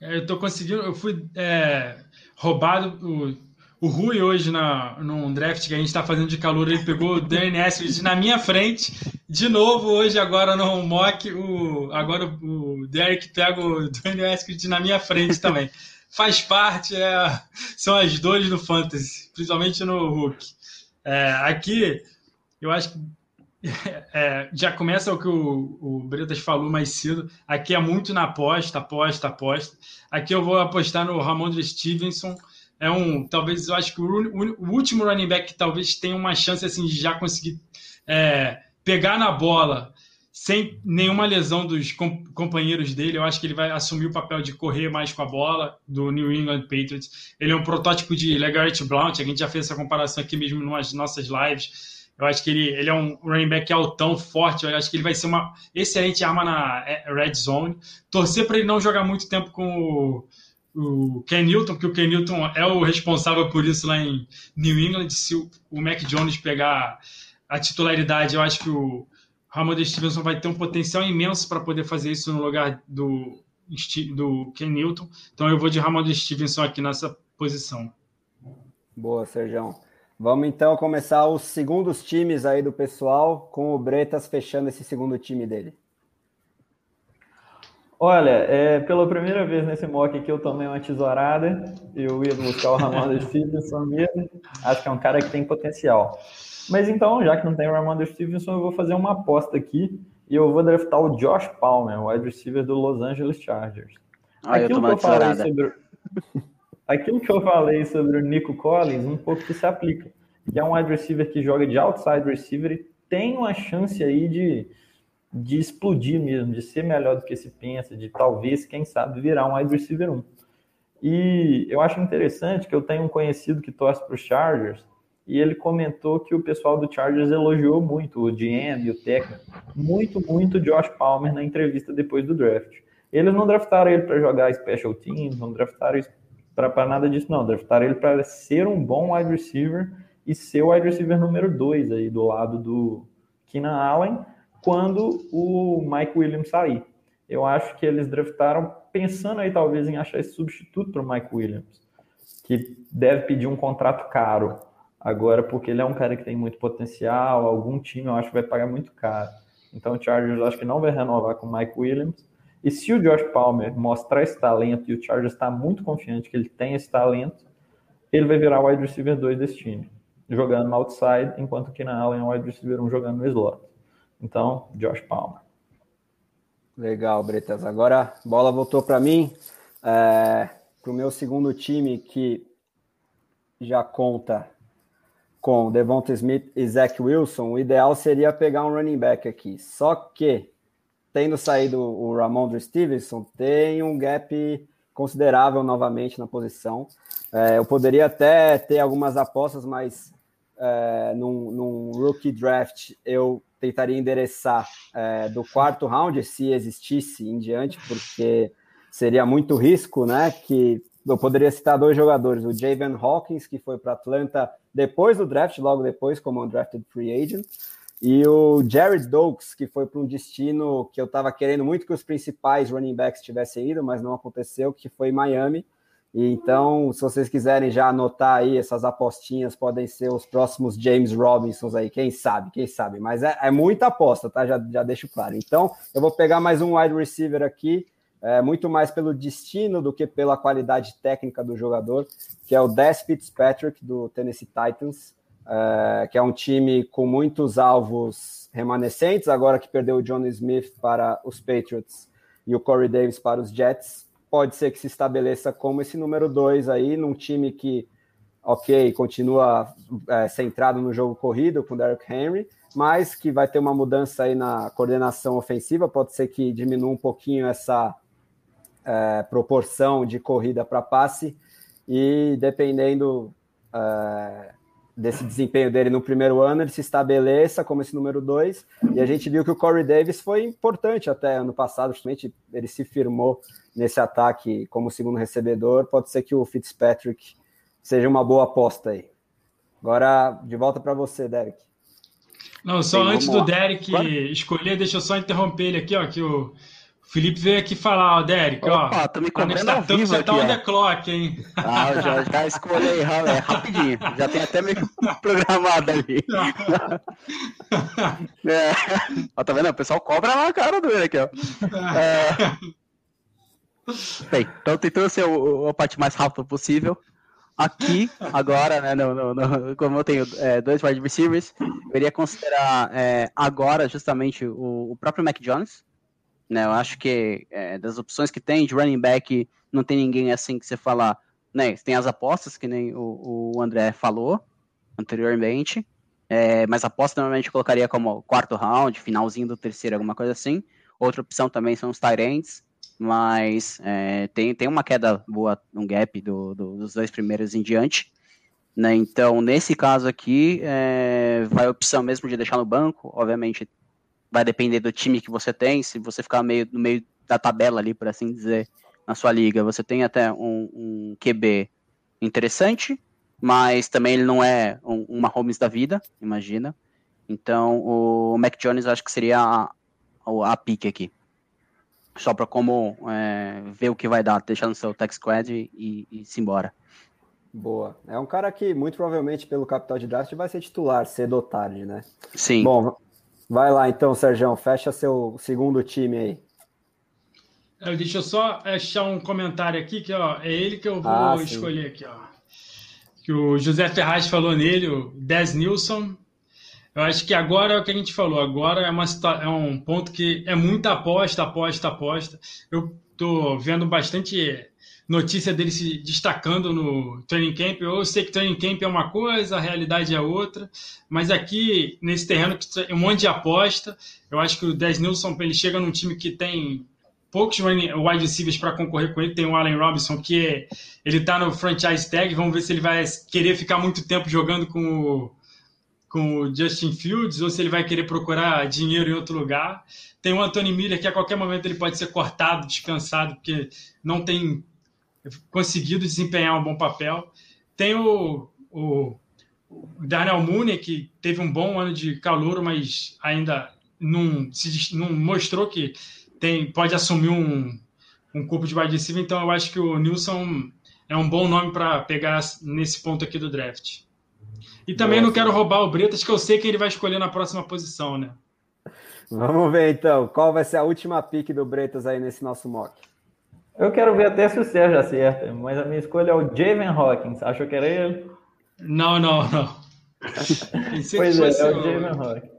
C: É, eu tô conseguindo, eu fui é, roubado, o, Rui hoje na, num draft que a gente está fazendo de calor, ele pegou o Eskridge na minha frente, de novo hoje agora no mock, o, agora o Derek pega o Eskridge na minha frente também faz parte, é, são as dores do fantasy, principalmente no Hulk. É, aqui, eu acho que é, já começa o que o, o Bretas falou mais cedo. Aqui é muito na aposta, aposta, aposta. Aqui eu vou apostar no Ramondre Stevenson. É um, talvez eu acho que o, o, último running back que talvez tenha uma chance assim de já conseguir é, pegar na bola sem nenhuma lesão dos companheiros dele. Eu acho que ele vai assumir o papel de correr mais com a bola do New England Patriots. Ele é um protótipo de Legarrette Blount, a gente já fez essa comparação aqui mesmo nas nossas lives. Eu acho que ele, ele é um running back altão, forte. Eu acho que ele vai ser uma excelente arma na é, red zone. Torcer para ele não jogar muito tempo com o, o Ken Newton, porque o Ken Newton é o responsável por isso lá em New England. Se o, o Mac Jones pegar a titularidade, eu acho que o, Ramon Stevenson vai ter um potencial imenso para poder fazer isso no lugar do, do Ken Newton. Então eu vou de Ramon Stevenson aqui nessa posição.
A: Boa, Sérgio. Vamos então começar os segundos times aí do pessoal, com o Bretas fechando esse segundo time dele.
D: Olha, é, pela primeira vez nesse mock aqui eu tomei uma tesourada. Eu ia buscar o Ramon Stevenson mesmo. Acho que é um cara que tem potencial. Mas então, já que não tem o Ramon Stevenson, eu vou fazer uma aposta aqui e eu vou draftar o Josh Palmer, o wide receiver do Los Angeles Chargers.
B: Ah, Aquilo que eu falei sobre
D: aquilo que eu falei sobre o Nico Collins, um pouco que se aplica. Que é um wide receiver que joga de outside receiver e tem uma chance aí de, de explodir mesmo, de ser melhor do que se pensa, de talvez, quem sabe, virar um wide receiver 1. E eu acho interessante que eu tenho um conhecido que torce para os Chargers e ele comentou que o pessoal do Chargers elogiou muito o GM o técnico, muito, muito Josh Palmer na entrevista depois do draft. Eles não draftaram ele para jogar special teams, não draftaram para nada disso, não. Draftaram ele para ser um bom wide receiver e ser o wide receiver número 2 aí do lado do Keenan Allen quando o Mike Williams sair. Eu acho que eles draftaram pensando aí talvez em achar esse substituto para o Mike Williams, que deve pedir um contrato caro agora, porque ele é um cara que tem muito potencial, algum time eu acho que vai pagar muito caro. Então o Chargers acho que não vai renovar com o Mike Williams. E se o Josh Palmer mostrar esse talento e o Chargers está muito confiante que ele tem esse talento, ele vai virar o wide receiver 2 desse time, jogando no outside, enquanto que na Allen é o wide receiver 1 jogando no slot. Então, Josh Palmer.
A: Legal, Bretas. Agora a bola voltou para mim, é, para o meu segundo time que já conta com Devonta Smith e Zach Wilson. O ideal seria pegar um running back aqui. Só que tendo saído o Ramondre Stevenson, tem um gap considerável novamente na posição. É, eu poderia até ter algumas apostas, mas é, num, num, rookie draft eu tentaria endereçar é, do quarto round, se existisse em diante, porque seria muito risco, né? Que eu poderia citar dois jogadores, o Javen Hawkins, que foi para Atlanta depois do draft, logo depois, como um drafted free agent, e o Jared Doakes, que foi para um destino que eu estava querendo muito que os principais running backs tivessem ido, mas não aconteceu, que foi Miami. Então, se vocês quiserem já anotar aí essas apostinhas, podem ser os próximos James Robinsons aí, quem sabe, quem sabe. Mas é, é muita aposta, tá? Já, já deixo claro. Então, eu vou pegar mais um wide receiver aqui, é, muito mais pelo destino do que pela qualidade técnica do jogador, que é o Des Fitzpatrick, do Tennessee Titans é, que é um time com muitos alvos remanescentes, agora que perdeu o John Smith para os Patriots e o Corey Davis para os Jets, pode ser que se estabeleça como esse número dois aí, num time que, ok, continua é, centrado no jogo corrido com Derrick Henry, mas que vai ter uma mudança aí na coordenação ofensiva, pode ser que diminua um pouquinho essa é, proporção de corrida para passe, e dependendo é, desse desempenho dele no primeiro ano, ele se estabeleça como esse número dois. E a gente viu que o Corey Davis foi importante até ano passado, justamente ele se firmou nesse ataque como segundo recebedor. Pode ser que o Fitzpatrick seja uma boa aposta aí. Agora, de volta para você, Derek.
C: Não, só Sim, antes do Derek claro. escolher, deixa eu só interromper ele aqui, ó, que o Felipe veio aqui falar, ó, Derek,
B: Opa, ó. Tô me comendo ao vivo
C: você
B: tá
C: on the clock, hein?
B: Ah, já, já escolhi aí, é, rapidinho. Já tem até meio programado ali. é. Ó, tá vendo? O pessoal cobra lá a cara do ele aqui, ó. É... Bem, então tentando ser o, a parte mais rápida possível. Aqui, agora, né, no, no, no, como eu tenho é, dois wide receivers, eu iria considerar é, agora justamente o, o próprio Mac Jones, né? Eu acho que é, das opções que tem de running back, não tem ninguém assim que você falar. Né? Tem as apostas, que nem o, o André falou anteriormente. É, mas aposta normalmente eu colocaria como quarto round, finalzinho do terceiro, alguma coisa assim. Outra opção também são os Tyrants, mas é, tem, tem uma queda boa, um gap do, do, dos dois primeiros em diante. Né? Então, nesse caso aqui, é, vai a opção mesmo de deixar no banco. Obviamente, vai depender do time que você tem. Se você ficar meio, no meio da tabela ali, por assim dizer, na sua liga, você tem até um, um QB interessante, mas também ele não é um, uma Holmes da vida, imagina. Então, o Mac Jones acho que seria a, a, a pique aqui. Só para como é, ver o que vai dar, deixar no seu tech squad e, e, e se embora.
A: Boa. É um cara que, muito provavelmente, pelo capital de draft, vai ser titular cedo ou tarde, né?
B: Sim.
A: Bom, vai lá então, Sérgio. Fecha seu segundo time aí.
C: É, deixa eu só achar um comentário aqui, que ó, é ele que eu vou ah, escolher aqui, ó. Que o José Ferraz falou nele, o Des Nilson. Eu acho que agora é o que a gente falou. Agora é, uma, é um ponto que é muita aposta, aposta, aposta. Eu tô vendo bastante notícia dele se destacando no training camp. Eu sei que training camp é uma coisa, a realidade é outra, mas aqui nesse terreno um monte de aposta. Eu acho que o Des Nilson ele chega num time que tem poucos wide receivers para concorrer com ele. Tem o Allen Robinson que é, ele está no franchise tag. Vamos ver se ele vai querer ficar muito tempo jogando com o com o Justin Fields ou se ele vai querer procurar dinheiro em outro lugar. Tem o Anthony Miller que a qualquer momento ele pode ser cortado, dispensado, porque não tem conseguido desempenhar um bom papel. Tem o, o, o Darnell Mooney, que teve um bom ano de calor, mas ainda não, se, não mostrou que tem, pode assumir um, um corpo de wide receiver, então eu acho que o Nilson é um bom nome para pegar nesse ponto aqui do draft. E também Nossa. não quero roubar o Bretas, que eu sei que ele vai escolher na próxima posição, né?
A: Vamos ver então, qual vai ser a última pick do Bretas aí nesse nosso mock?
D: Eu quero ver até se o Sérgio acerta, mas a minha escolha é o Javen Hawkins. Achou que era ele?
C: Não, não, não.
D: pois é, é o Javen Hawkins.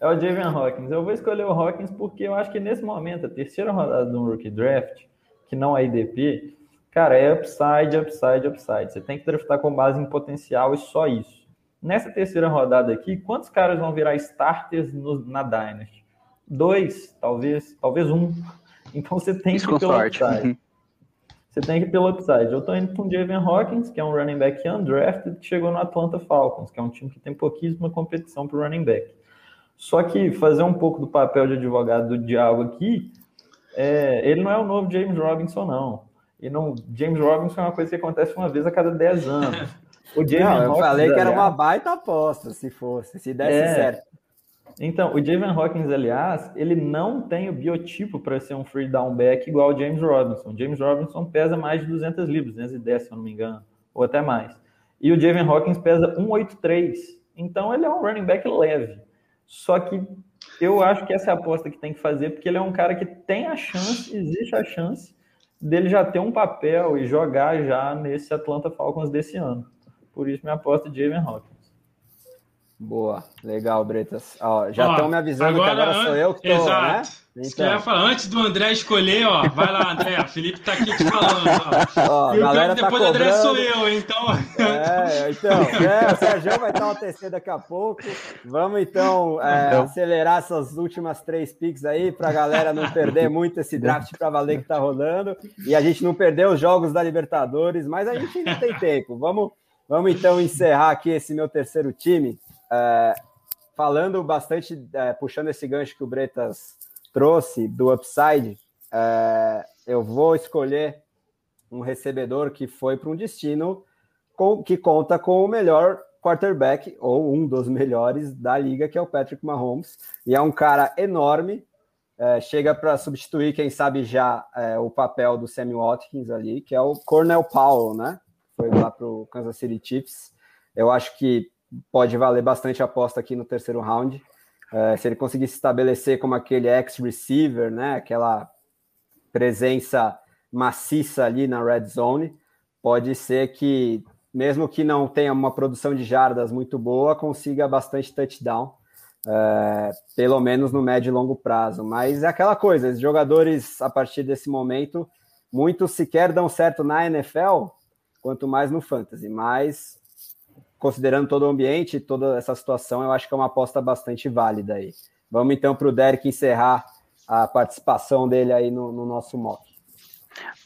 D: É o Javen Hawkins. Eu vou escolher o Hawkins porque eu acho que nesse momento, a terceira rodada do Rookie Draft, que não é IDP, cara, é upside, upside, upside. Você tem que draftar com base em potencial e só isso. Nessa terceira rodada aqui, quantos caras vão virar starters no, na Dynasty? Dois, talvez, talvez um. Então você tem Isso que ir pelo sorte. upside. Você tem que ir pelo upside. Eu tô indo com o Javen Hawkins, que é um running back undrafted, que chegou no Atlanta Falcons, que é um time que tem pouquíssima competição para running back. Só que fazer um pouco do papel de advogado do diabo aqui, é, ele não é o novo James Robinson, não. E não, James Robinson é uma coisa que acontece uma vez a cada 10 anos.
A: O James não, eu falei que era uma baita aposta, se fosse, se desse é, certo.
D: Então, o Javen Hawkins, aliás, ele não tem o biotipo para ser um free down back igual o James Robinson. O James Robinson pesa mais de 200 libras, 210, se eu não me engano, ou até mais. E o Javen Hawkins pesa 183. Então, ele é um running back leve. Só que eu acho que essa é a aposta que tem que fazer, porque ele é um cara que tem a chance, existe a chance dele já ter um papel e jogar já nesse Atlanta Falcons desse ano. Por isso, minha aposta é Javen Hawkins.
A: Boa, legal, Bretas. Ó, já estão me avisando agora, que agora sou eu que tô,
C: exato. né? Então. Falar, antes do André escolher, ó, vai lá, André, o Felipe tá aqui te falando, ó. ó
A: e galera
C: tá depois
A: do
C: André sou eu, então.
A: É, então, é, o Sérgio vai estar uma TC daqui a pouco. Vamos então é, então. acelerar essas últimas três picks aí para a galera não perder muito esse draft para valer que tá rolando e a gente não perder os jogos da Libertadores, mas a gente ainda tem tempo. Vamos, vamos então encerrar aqui esse meu terceiro time. É, falando bastante, é, puxando esse gancho que o Bretas trouxe do upside, é, eu vou escolher um recebedor que foi para um destino com, que conta com o melhor quarterback, ou um dos melhores da liga, que é o Patrick Mahomes. E é um cara enorme, é, chega para substituir, quem sabe já, é, o papel do Sammy Watkins ali, que é o Cornell Powell, né? Foi lá para o Kansas City Chiefs. Eu acho que pode valer bastante a aposta aqui no terceiro round. É, se ele conseguir se estabelecer como aquele ex-receiver, né, aquela presença maciça ali na red zone, pode ser que, mesmo que não tenha uma produção de jardas muito boa, consiga bastante touchdown, é, pelo menos no médio e longo prazo. Mas é aquela coisa, os jogadores, a partir desse momento, muitos sequer dão certo na NFL, quanto mais no fantasy. Mas considerando todo o ambiente, toda essa situação, eu acho que é uma aposta bastante válida aí. Vamos então para o Derek encerrar a participação dele aí no, no, nosso mock.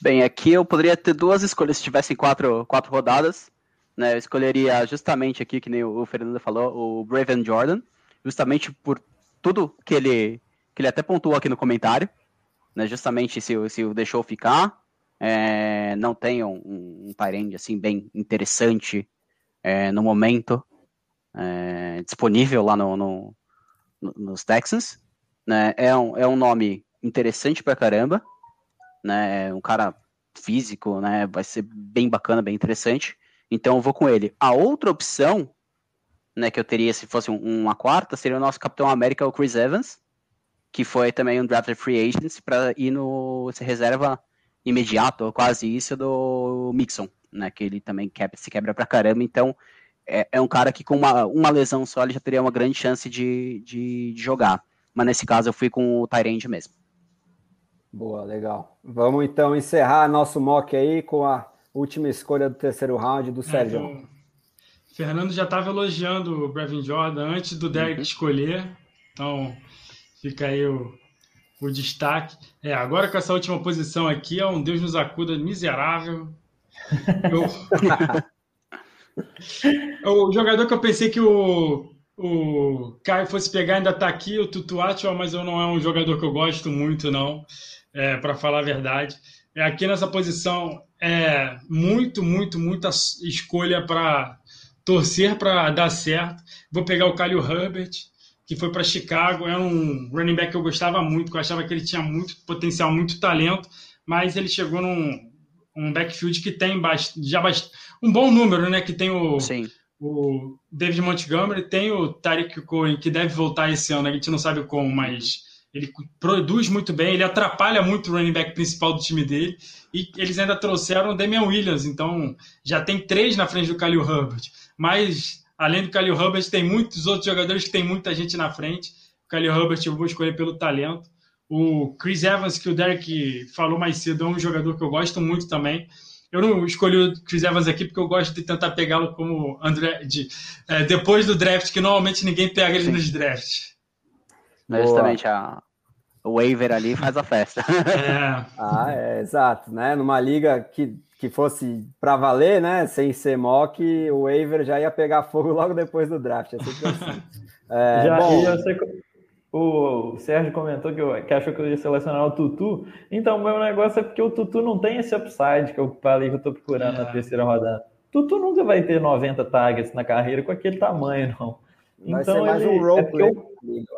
B: Bem, aqui eu poderia ter duas escolhas se tivessem quatro, quatro rodadas. Né? Eu escolheria justamente aqui, que nem o Fernando falou, o Braven Jordan, justamente por tudo que ele, que ele até pontuou aqui no comentário, né? justamente se, se o deixou ficar, é, não tem um, um, assim bem interessante é, no momento é, disponível lá no, no, no, nos Texans. Né? É, um, é um nome interessante pra caramba. Né? É um cara físico, né? Vai ser bem bacana, bem interessante. Então eu vou com ele. A outra opção, né, que eu teria se fosse um, uma quarta, seria o nosso Capitão América, o Chris Evans, que foi também um drafted free agent para ir no se reserva imediato, quase isso, do Mixon, né, que ele também quebra, se quebra pra caramba, então é, é um cara que com uma, uma lesão só ele já teria uma grande chance de, de, de jogar. Mas nesse caso eu fui com o Tyrande mesmo.
A: Boa, legal. Vamos então encerrar nosso mock aí com a última escolha do terceiro round do é, Sérgio. Então,
C: Fernando já estava elogiando o Brevin Jordan antes do Derek uhum. escolher, então fica aí o, o destaque. É, agora com essa última posição aqui, é um Deus nos acuda miserável. Eu... o jogador que eu pensei que o, o Caio fosse pegar ainda está aqui, o Tutuatio, mas eu não é um jogador que eu gosto muito, não, é, para falar a verdade. É, aqui nessa posição é muito, muito, muita escolha para torcer para dar certo. Vou pegar o Kyle Herbert, que foi para Chicago. É um running back que eu gostava muito, que eu achava que ele tinha muito potencial, muito talento, mas ele chegou num um backfield que tem já bast... um bom número, né? Que tem o, o David Montgomery, tem o Tariq Cohen, que deve voltar esse ano, a gente não sabe como, mas ele produz muito bem, ele atrapalha muito o running back principal do time dele, e eles ainda trouxeram o Damian Williams, então já tem três na frente do Khalil Herbert. Mas, além do Khalil Herbert, tem muitos outros jogadores que tem muita gente na frente. O Khalil Herbert eu vou escolher pelo talento. O Chris Evans, que o Derek falou mais cedo, é um jogador que eu gosto muito também. Eu não escolhi o Chris Evans aqui porque eu gosto de tentar pegá-lo como André, de, é, depois do draft, que normalmente ninguém pega ele nos drafts.
B: Justamente a, o waiver ali faz a festa.
A: É. ah, é, exato, né? Numa liga que, que fosse para valer, né? Sem ser mock, o waiver já ia pegar fogo logo depois do draft. É sempre assim.
D: É, já bom, ia ser o Sérgio comentou que, eu, que achou que eu ia selecionar o Tutu. Então, o meu negócio é porque o Tutu não tem esse upside que eu falei que eu tô procurando é. na terceira rodada. Tutu nunca vai ter 90 targets na carreira com aquele tamanho, não.
A: Vai então, ser mais ele, um roleplay. É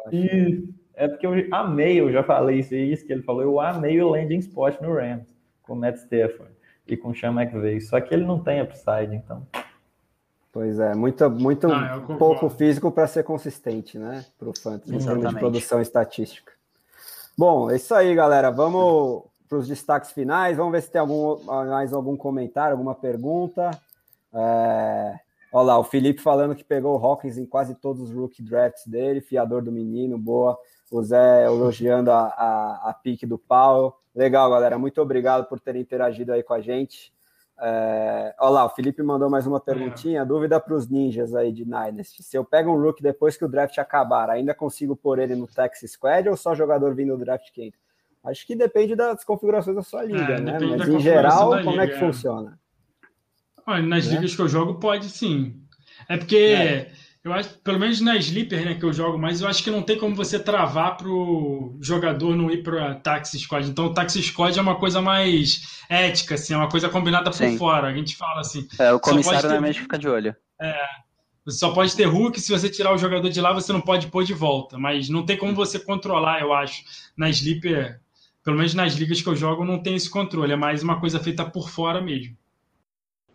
A: porque,
D: é porque eu amei, eu já falei isso, isso que ele falou, eu amei o landing spot no Rams, com o Matt Stafford e com o Sean McVay. Só que ele não tem upside, então.
A: Pois é, muito, muito ah, pouco físico para ser consistente, né? Para o Fantasy, em termos de produção estatística. Bom, é isso aí, galera. Vamos para os destaques finais. Vamos ver se tem algum, mais algum comentário, alguma pergunta. É... Olha lá, o Felipe falando que pegou o Hawkins em quase todos os rookie drafts dele, fiador do menino, boa. O Zé elogiando a, a, a pique do Paulo. Legal, galera. Muito obrigado por terem interagido aí com a gente. É, olha lá, o Felipe mandou mais uma perguntinha. É. Dúvida para os ninjas aí de Dynasty. Se eu pego um Rook depois que o draft acabar, ainda consigo pôr ele no Texas Squad ou só jogador vindo do draft quente? Acho que depende das configurações da sua liga, é, né? Mas em geral, como liga, é que funciona?
C: Olha, nas né? ligas que eu jogo, pode sim. É porque é. Eu acho, pelo menos na Sleeper, né, que eu jogo mais, eu acho que não tem como você travar pro jogador não ir para Taxi Squad. Então, o Taxi Squad é uma coisa mais ética, assim, é uma coisa combinada por Sim. fora. A gente fala assim.
B: É, o comissário normalmente fica de olho.
C: É. Você só pode ter Hulk se você tirar o jogador de lá, você não pode pôr de volta. Mas não tem como você controlar, eu acho. Na Sleeper, pelo menos nas ligas que eu jogo, não tem esse controle. É mais uma coisa feita por fora mesmo.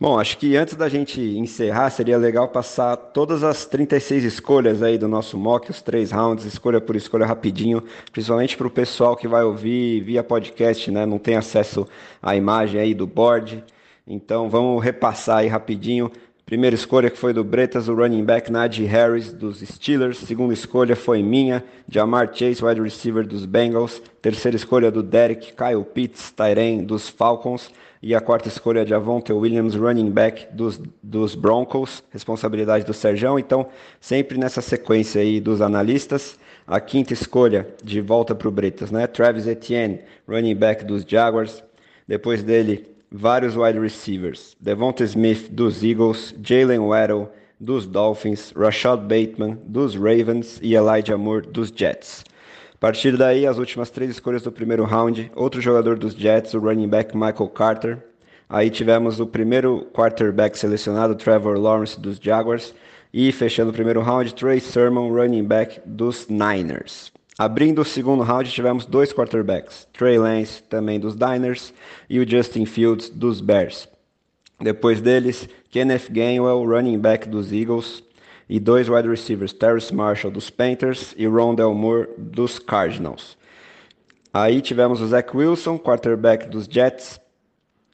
A: Bom, acho que antes da gente encerrar, seria legal passar todas as 36 escolhas aí do nosso mock, os três rounds, escolha por escolha rapidinho, principalmente para o pessoal que vai ouvir via podcast, né? Não tem acesso à imagem aí do board. Então vamos repassar aí rapidinho. Primeira escolha que foi do Bretas, o running back Najee Harris dos Steelers. Segunda escolha foi minha, Jamar Chase, wide receiver dos Bengals. Terceira escolha do Derek, Kyle Pitts, Tyren dos Falcons. E a quarta escolha de Avonte Williams, running back dos, dos Broncos, responsabilidade do Serjão. Então, sempre nessa sequência aí dos analistas. A quinta escolha, de volta para o Bretas, né? Travis Etienne, running back dos Jaguars. Depois dele, vários wide receivers. Devonta Smith, dos Eagles. Jalen Waddle, dos Dolphins. Rashad Bateman, dos Ravens. E Elijah Moore, dos Jets. A partir daí, as últimas três escolhas do primeiro round, outro jogador dos Jets, o running back Michael Carter. Aí tivemos o primeiro quarterback selecionado, Trevor Lawrence dos Jaguars. E fechando o primeiro round, Trey Sermon, running back dos Niners. Abrindo o segundo round, tivemos dois quarterbacks, Trey Lance, também dos Niners, e o Justin Fields, dos Bears. Depois deles, Kenneth Gainwell, running back dos Eagles, e dois wide receivers, Terrace Marshall dos Panthers e Rondell Moore dos Cardinals. Aí tivemos o Zach Wilson, quarterback dos Jets,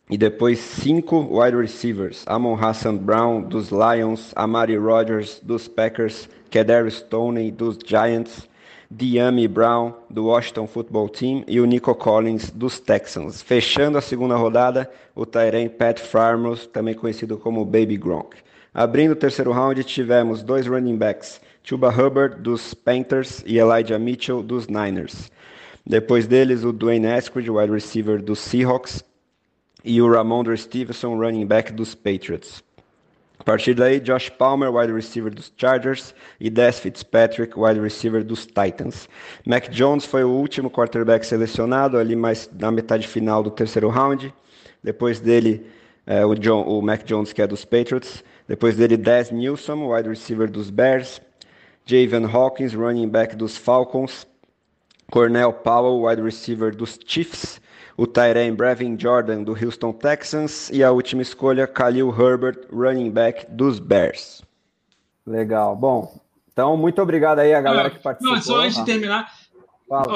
A: e depois cinco wide receivers, Amon Hassan Brown dos Lions, Amari Rodgers dos Packers, Kadarius Stoney dos Giants, Diami Brown do Washington Football Team e o Nico Collins dos Texans. Fechando a segunda rodada, o Tyrene Pat Farmers, também conhecido como Baby Gronk. Abrindo o terceiro round, tivemos dois running backs, Chuba Hubbard dos Panthers e Elijah Mitchell dos Niners. Depois deles, o Dwayne Eskridge, wide receiver dos Seahawks, e o Ramondre Stevenson, running back dos Patriots. A partir daí, Josh Palmer, wide receiver dos Chargers, e Des Fitzpatrick, wide receiver dos Titans. Mac Jones foi o último quarterback selecionado, ali mais na metade final do terceiro round. Depois dele, é, o, John, o Mac Jones, que é dos Patriots. Depois dele, Des Newsom, wide receiver dos Bears. Javen Hawkins, running back dos Falcons. Cornell Powell, wide receiver dos Chiefs o Tyrene Brevin Jordan do Houston Texans e a última escolha, Khalil Herbert, running back dos Bears. Legal. Bom, então muito obrigado aí a galera que participou.
C: Não, só antes de terminar,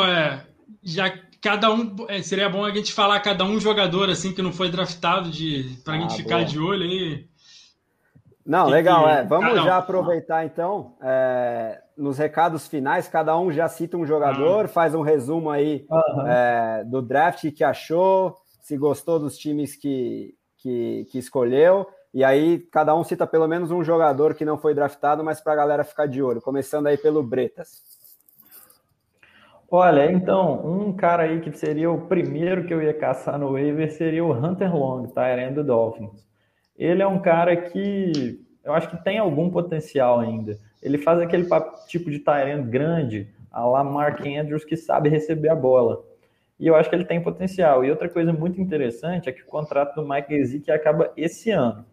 C: é, já cada um é, seria bom a gente falar cada um jogador assim que não foi draftado de para a ah, gente ficar de olho aí.
A: Não, legal, é. Vamos já aproveitar então. É, nos recados finais, cada um já cita um jogador, uhum. faz um resumo aí uhum. é, do draft que achou, se gostou dos times que, que, que, escolheu, e aí cada um cita pelo menos um jogador que não foi draftado, mas para a galera ficar de olho, começando aí pelo Bretas.
D: Olha, então, um cara aí que seria o primeiro que eu ia caçar no waiver seria o Hunter Long, tá? do Dolphins. Ele é um cara que eu acho que tem algum potencial ainda ele faz aquele tipo de Tyrant grande, a lá Mark Andrews, que sabe receber a bola. E eu acho que ele tem potencial. E outra coisa muito interessante é que o contrato do Mike Gesicki acaba esse ano.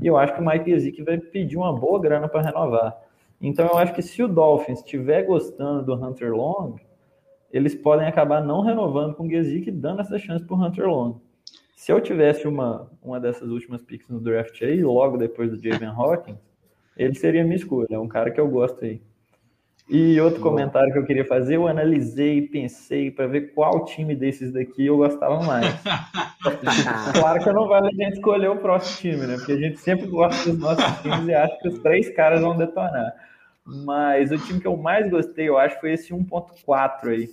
D: E eu acho que o Mike Gesicki vai pedir uma boa grana para renovar. Então eu acho que se o Dolphins estiver gostando do Hunter Long, eles podem acabar não renovando com o Gesicki dando essa chance para o Hunter Long. Se eu tivesse uma, uma dessas últimas picks no draft aí, logo depois do Javen Hawkins, ele seria minha escolha, é um cara que eu gosto aí. E outro comentário que eu queria fazer, eu analisei, pensei para ver qual time desses daqui eu gostava mais. claro que não vale a gente escolher o próximo time, né? Porque a gente sempre gosta dos nossos times e acha que os três caras vão detonar. Mas o time que eu mais gostei, eu acho, foi esse 1.4 aí,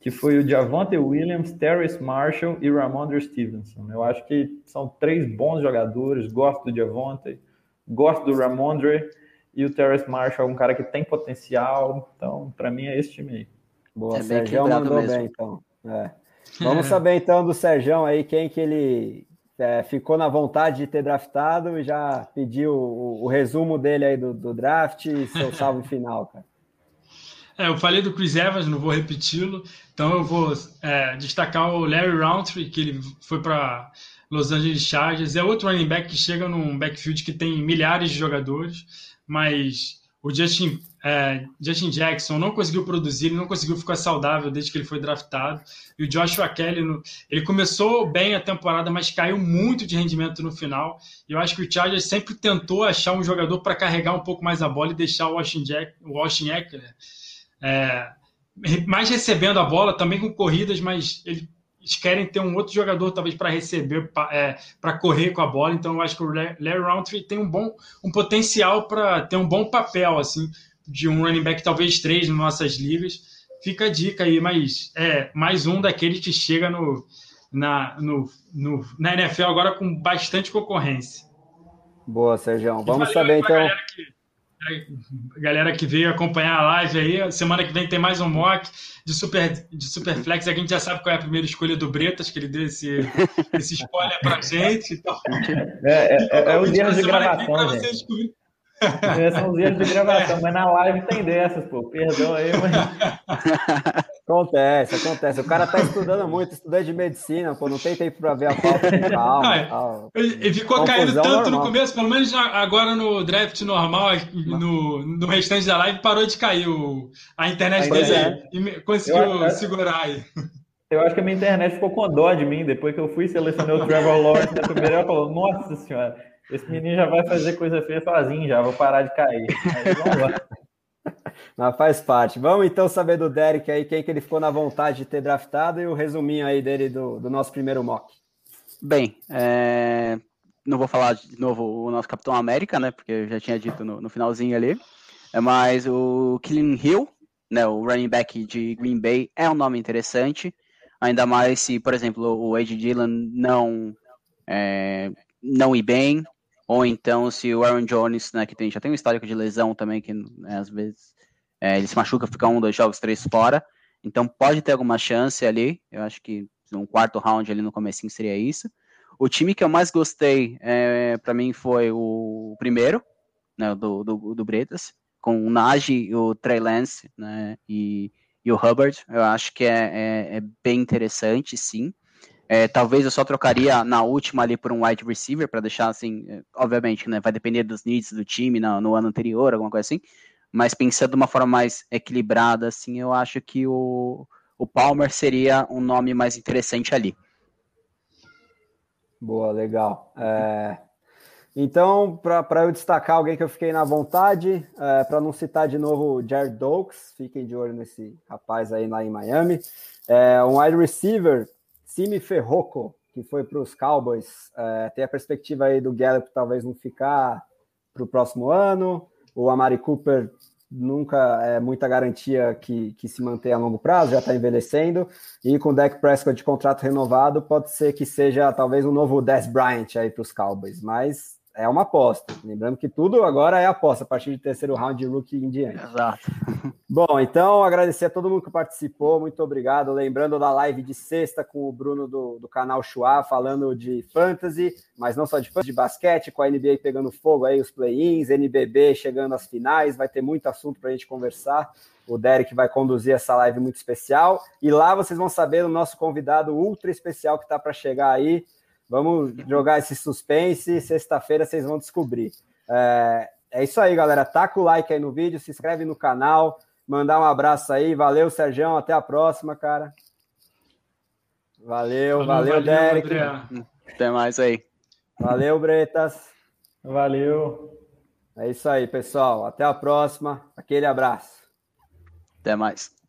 D: que foi o Javonte Williams, Terrence Marshall e Ramondre Stevenson. Eu acho que são três bons jogadores, gosto do Javonte, Gosto do Ramondre e o Terrence Marshall é um cara que tem potencial. Então, para mim, é esse time aí.
A: Boa, é Sérgio mandou mesmo. bem, então. É. Vamos saber, então, do Sérgio aí, quem que ele é, ficou na vontade de ter draftado e já pediu o, o resumo dele aí do, do draft e seu salve final, cara.
C: É, eu falei do Chris Evans, não vou repeti-lo, então eu vou é, destacar o Larry Roundtree, que ele foi para Los Angeles Chargers. É outro running back que chega num backfield que tem milhares de jogadores, mas o Justin, é, Justin Jackson não conseguiu produzir, ele não conseguiu ficar saudável desde que ele foi draftado. E o Joshua Kelly, ele começou bem a temporada, mas caiu muito de rendimento no final. E eu acho que o Chargers sempre tentou achar um jogador para carregar um pouco mais a bola e deixar o Washington, Jack, o Washington Eckler é, mais recebendo a bola, também com corridas, mas ele eles querem ter um outro jogador, talvez, para receber, para é, correr com a bola. Então, eu acho que o Larry Roundtree tem um bom um potencial para ter um bom papel, assim, de um running back, talvez três nas nossas ligas. Fica a dica aí, mas é mais um daqueles que chega no, na, no, no, na NFL agora com bastante concorrência.
A: Boa, Sérgio. Vamos saber então.
C: Galera que veio acompanhar a live aí, semana que vem tem mais um mock de Super, de Superflex. A gente já sabe qual é a primeira escolha do Bretas, que ele deu esse, esse spoiler pra gente. Então,
D: é, é, é, é os erros de gravação, gente. É, são os erros de gravação, mas na live tem dessas, pô. Perdão aí, mas.
A: Acontece, acontece. O cara tá estudando muito, estudante de medicina, pô, não tem tempo para ver a pauta com calma.
C: Ah, ele ficou Confusão caindo tanto normal. no começo, pelo menos agora no draft normal, no, no restante da live, parou de cair o, a internet dele é. e conseguiu segurar aí.
D: Eu acho que a minha internet ficou com dó de mim. Depois que eu fui selecionar o Trevor Lawrence na primeira, ela falou: Nossa senhora, esse menino já vai fazer coisa feia sozinho, já vou parar de cair. Aí, vamos lá.
A: Mas faz parte. Vamos então saber do Derek aí, quem que ele ficou na vontade de ter draftado e o resuminho aí dele do, do nosso primeiro mock.
B: Bem, é... não vou falar de novo o nosso Capitão América, né? Porque eu já tinha dito no, no finalzinho ali. É mais o Killing Hill, né? O running back de Green Bay é um nome interessante. Ainda mais se, por exemplo, o Ed Dillon não é, não ir bem, ou então se o Aaron Jones, né, que tem, já tem um histórico de lesão também, que né, às vezes é, ele se machuca, fica um, dois jogos, três fora. Então pode ter alguma chance ali. Eu acho que um quarto round ali no comecinho seria isso. O time que eu mais gostei é, para mim foi o primeiro, né, do, do, do Bretas, com o Najee, o Trey Lance né, e, e o Hubbard. Eu acho que é, é, é bem interessante, sim. É, talvez eu só trocaria na última ali por um wide receiver para deixar assim, é, obviamente, né, vai depender dos needs do time no, no, ano anterior, alguma coisa assim. Mas pensando de uma forma mais equilibrada, assim, eu acho que o, o Palmer seria um nome mais interessante ali.
A: Boa, legal. É... Então, para eu destacar alguém que eu fiquei na vontade, é, para não citar de novo o Jared Dokes, fiquem de olho nesse rapaz aí lá em Miami. É, um wide receiver Simi Ferroco, que foi para os Cowboys, é, tem a perspectiva aí do Gallup talvez não ficar para o próximo ano. O Amari Cooper nunca é muita garantia que, que se mantenha a longo prazo, já está envelhecendo. E com o Dak Prescott de contrato renovado, pode ser que seja talvez um novo Dez Bryant aí para os Cowboys, mas é uma aposta. Lembrando que tudo agora é aposta, a partir do terceiro round de rookie em diante.
B: Exato.
A: Bom, então agradecer a todo mundo que participou, muito obrigado. Lembrando da live de sexta com o Bruno do, do canal Chua, falando de fantasy, mas não só de fantasy, de basquete, com a NBA pegando fogo aí, os play-ins, NBB chegando às finais, vai ter muito assunto para a gente conversar. O Derek vai conduzir essa live muito especial. E lá vocês vão saber o nosso convidado ultra especial que está para chegar aí Vamos jogar esse suspense. Sexta-feira vocês vão descobrir. É, é, isso aí, galera. Taca o like aí no vídeo, se inscreve no canal, mandar um abraço aí. Valeu, Sérgio. Até a próxima, cara. Valeu, valeu, valeu Derek. André.
B: Até mais aí.
A: Valeu, Bretas.
D: Valeu.
A: É isso aí, pessoal. Até a próxima. Aquele abraço.
B: Até mais.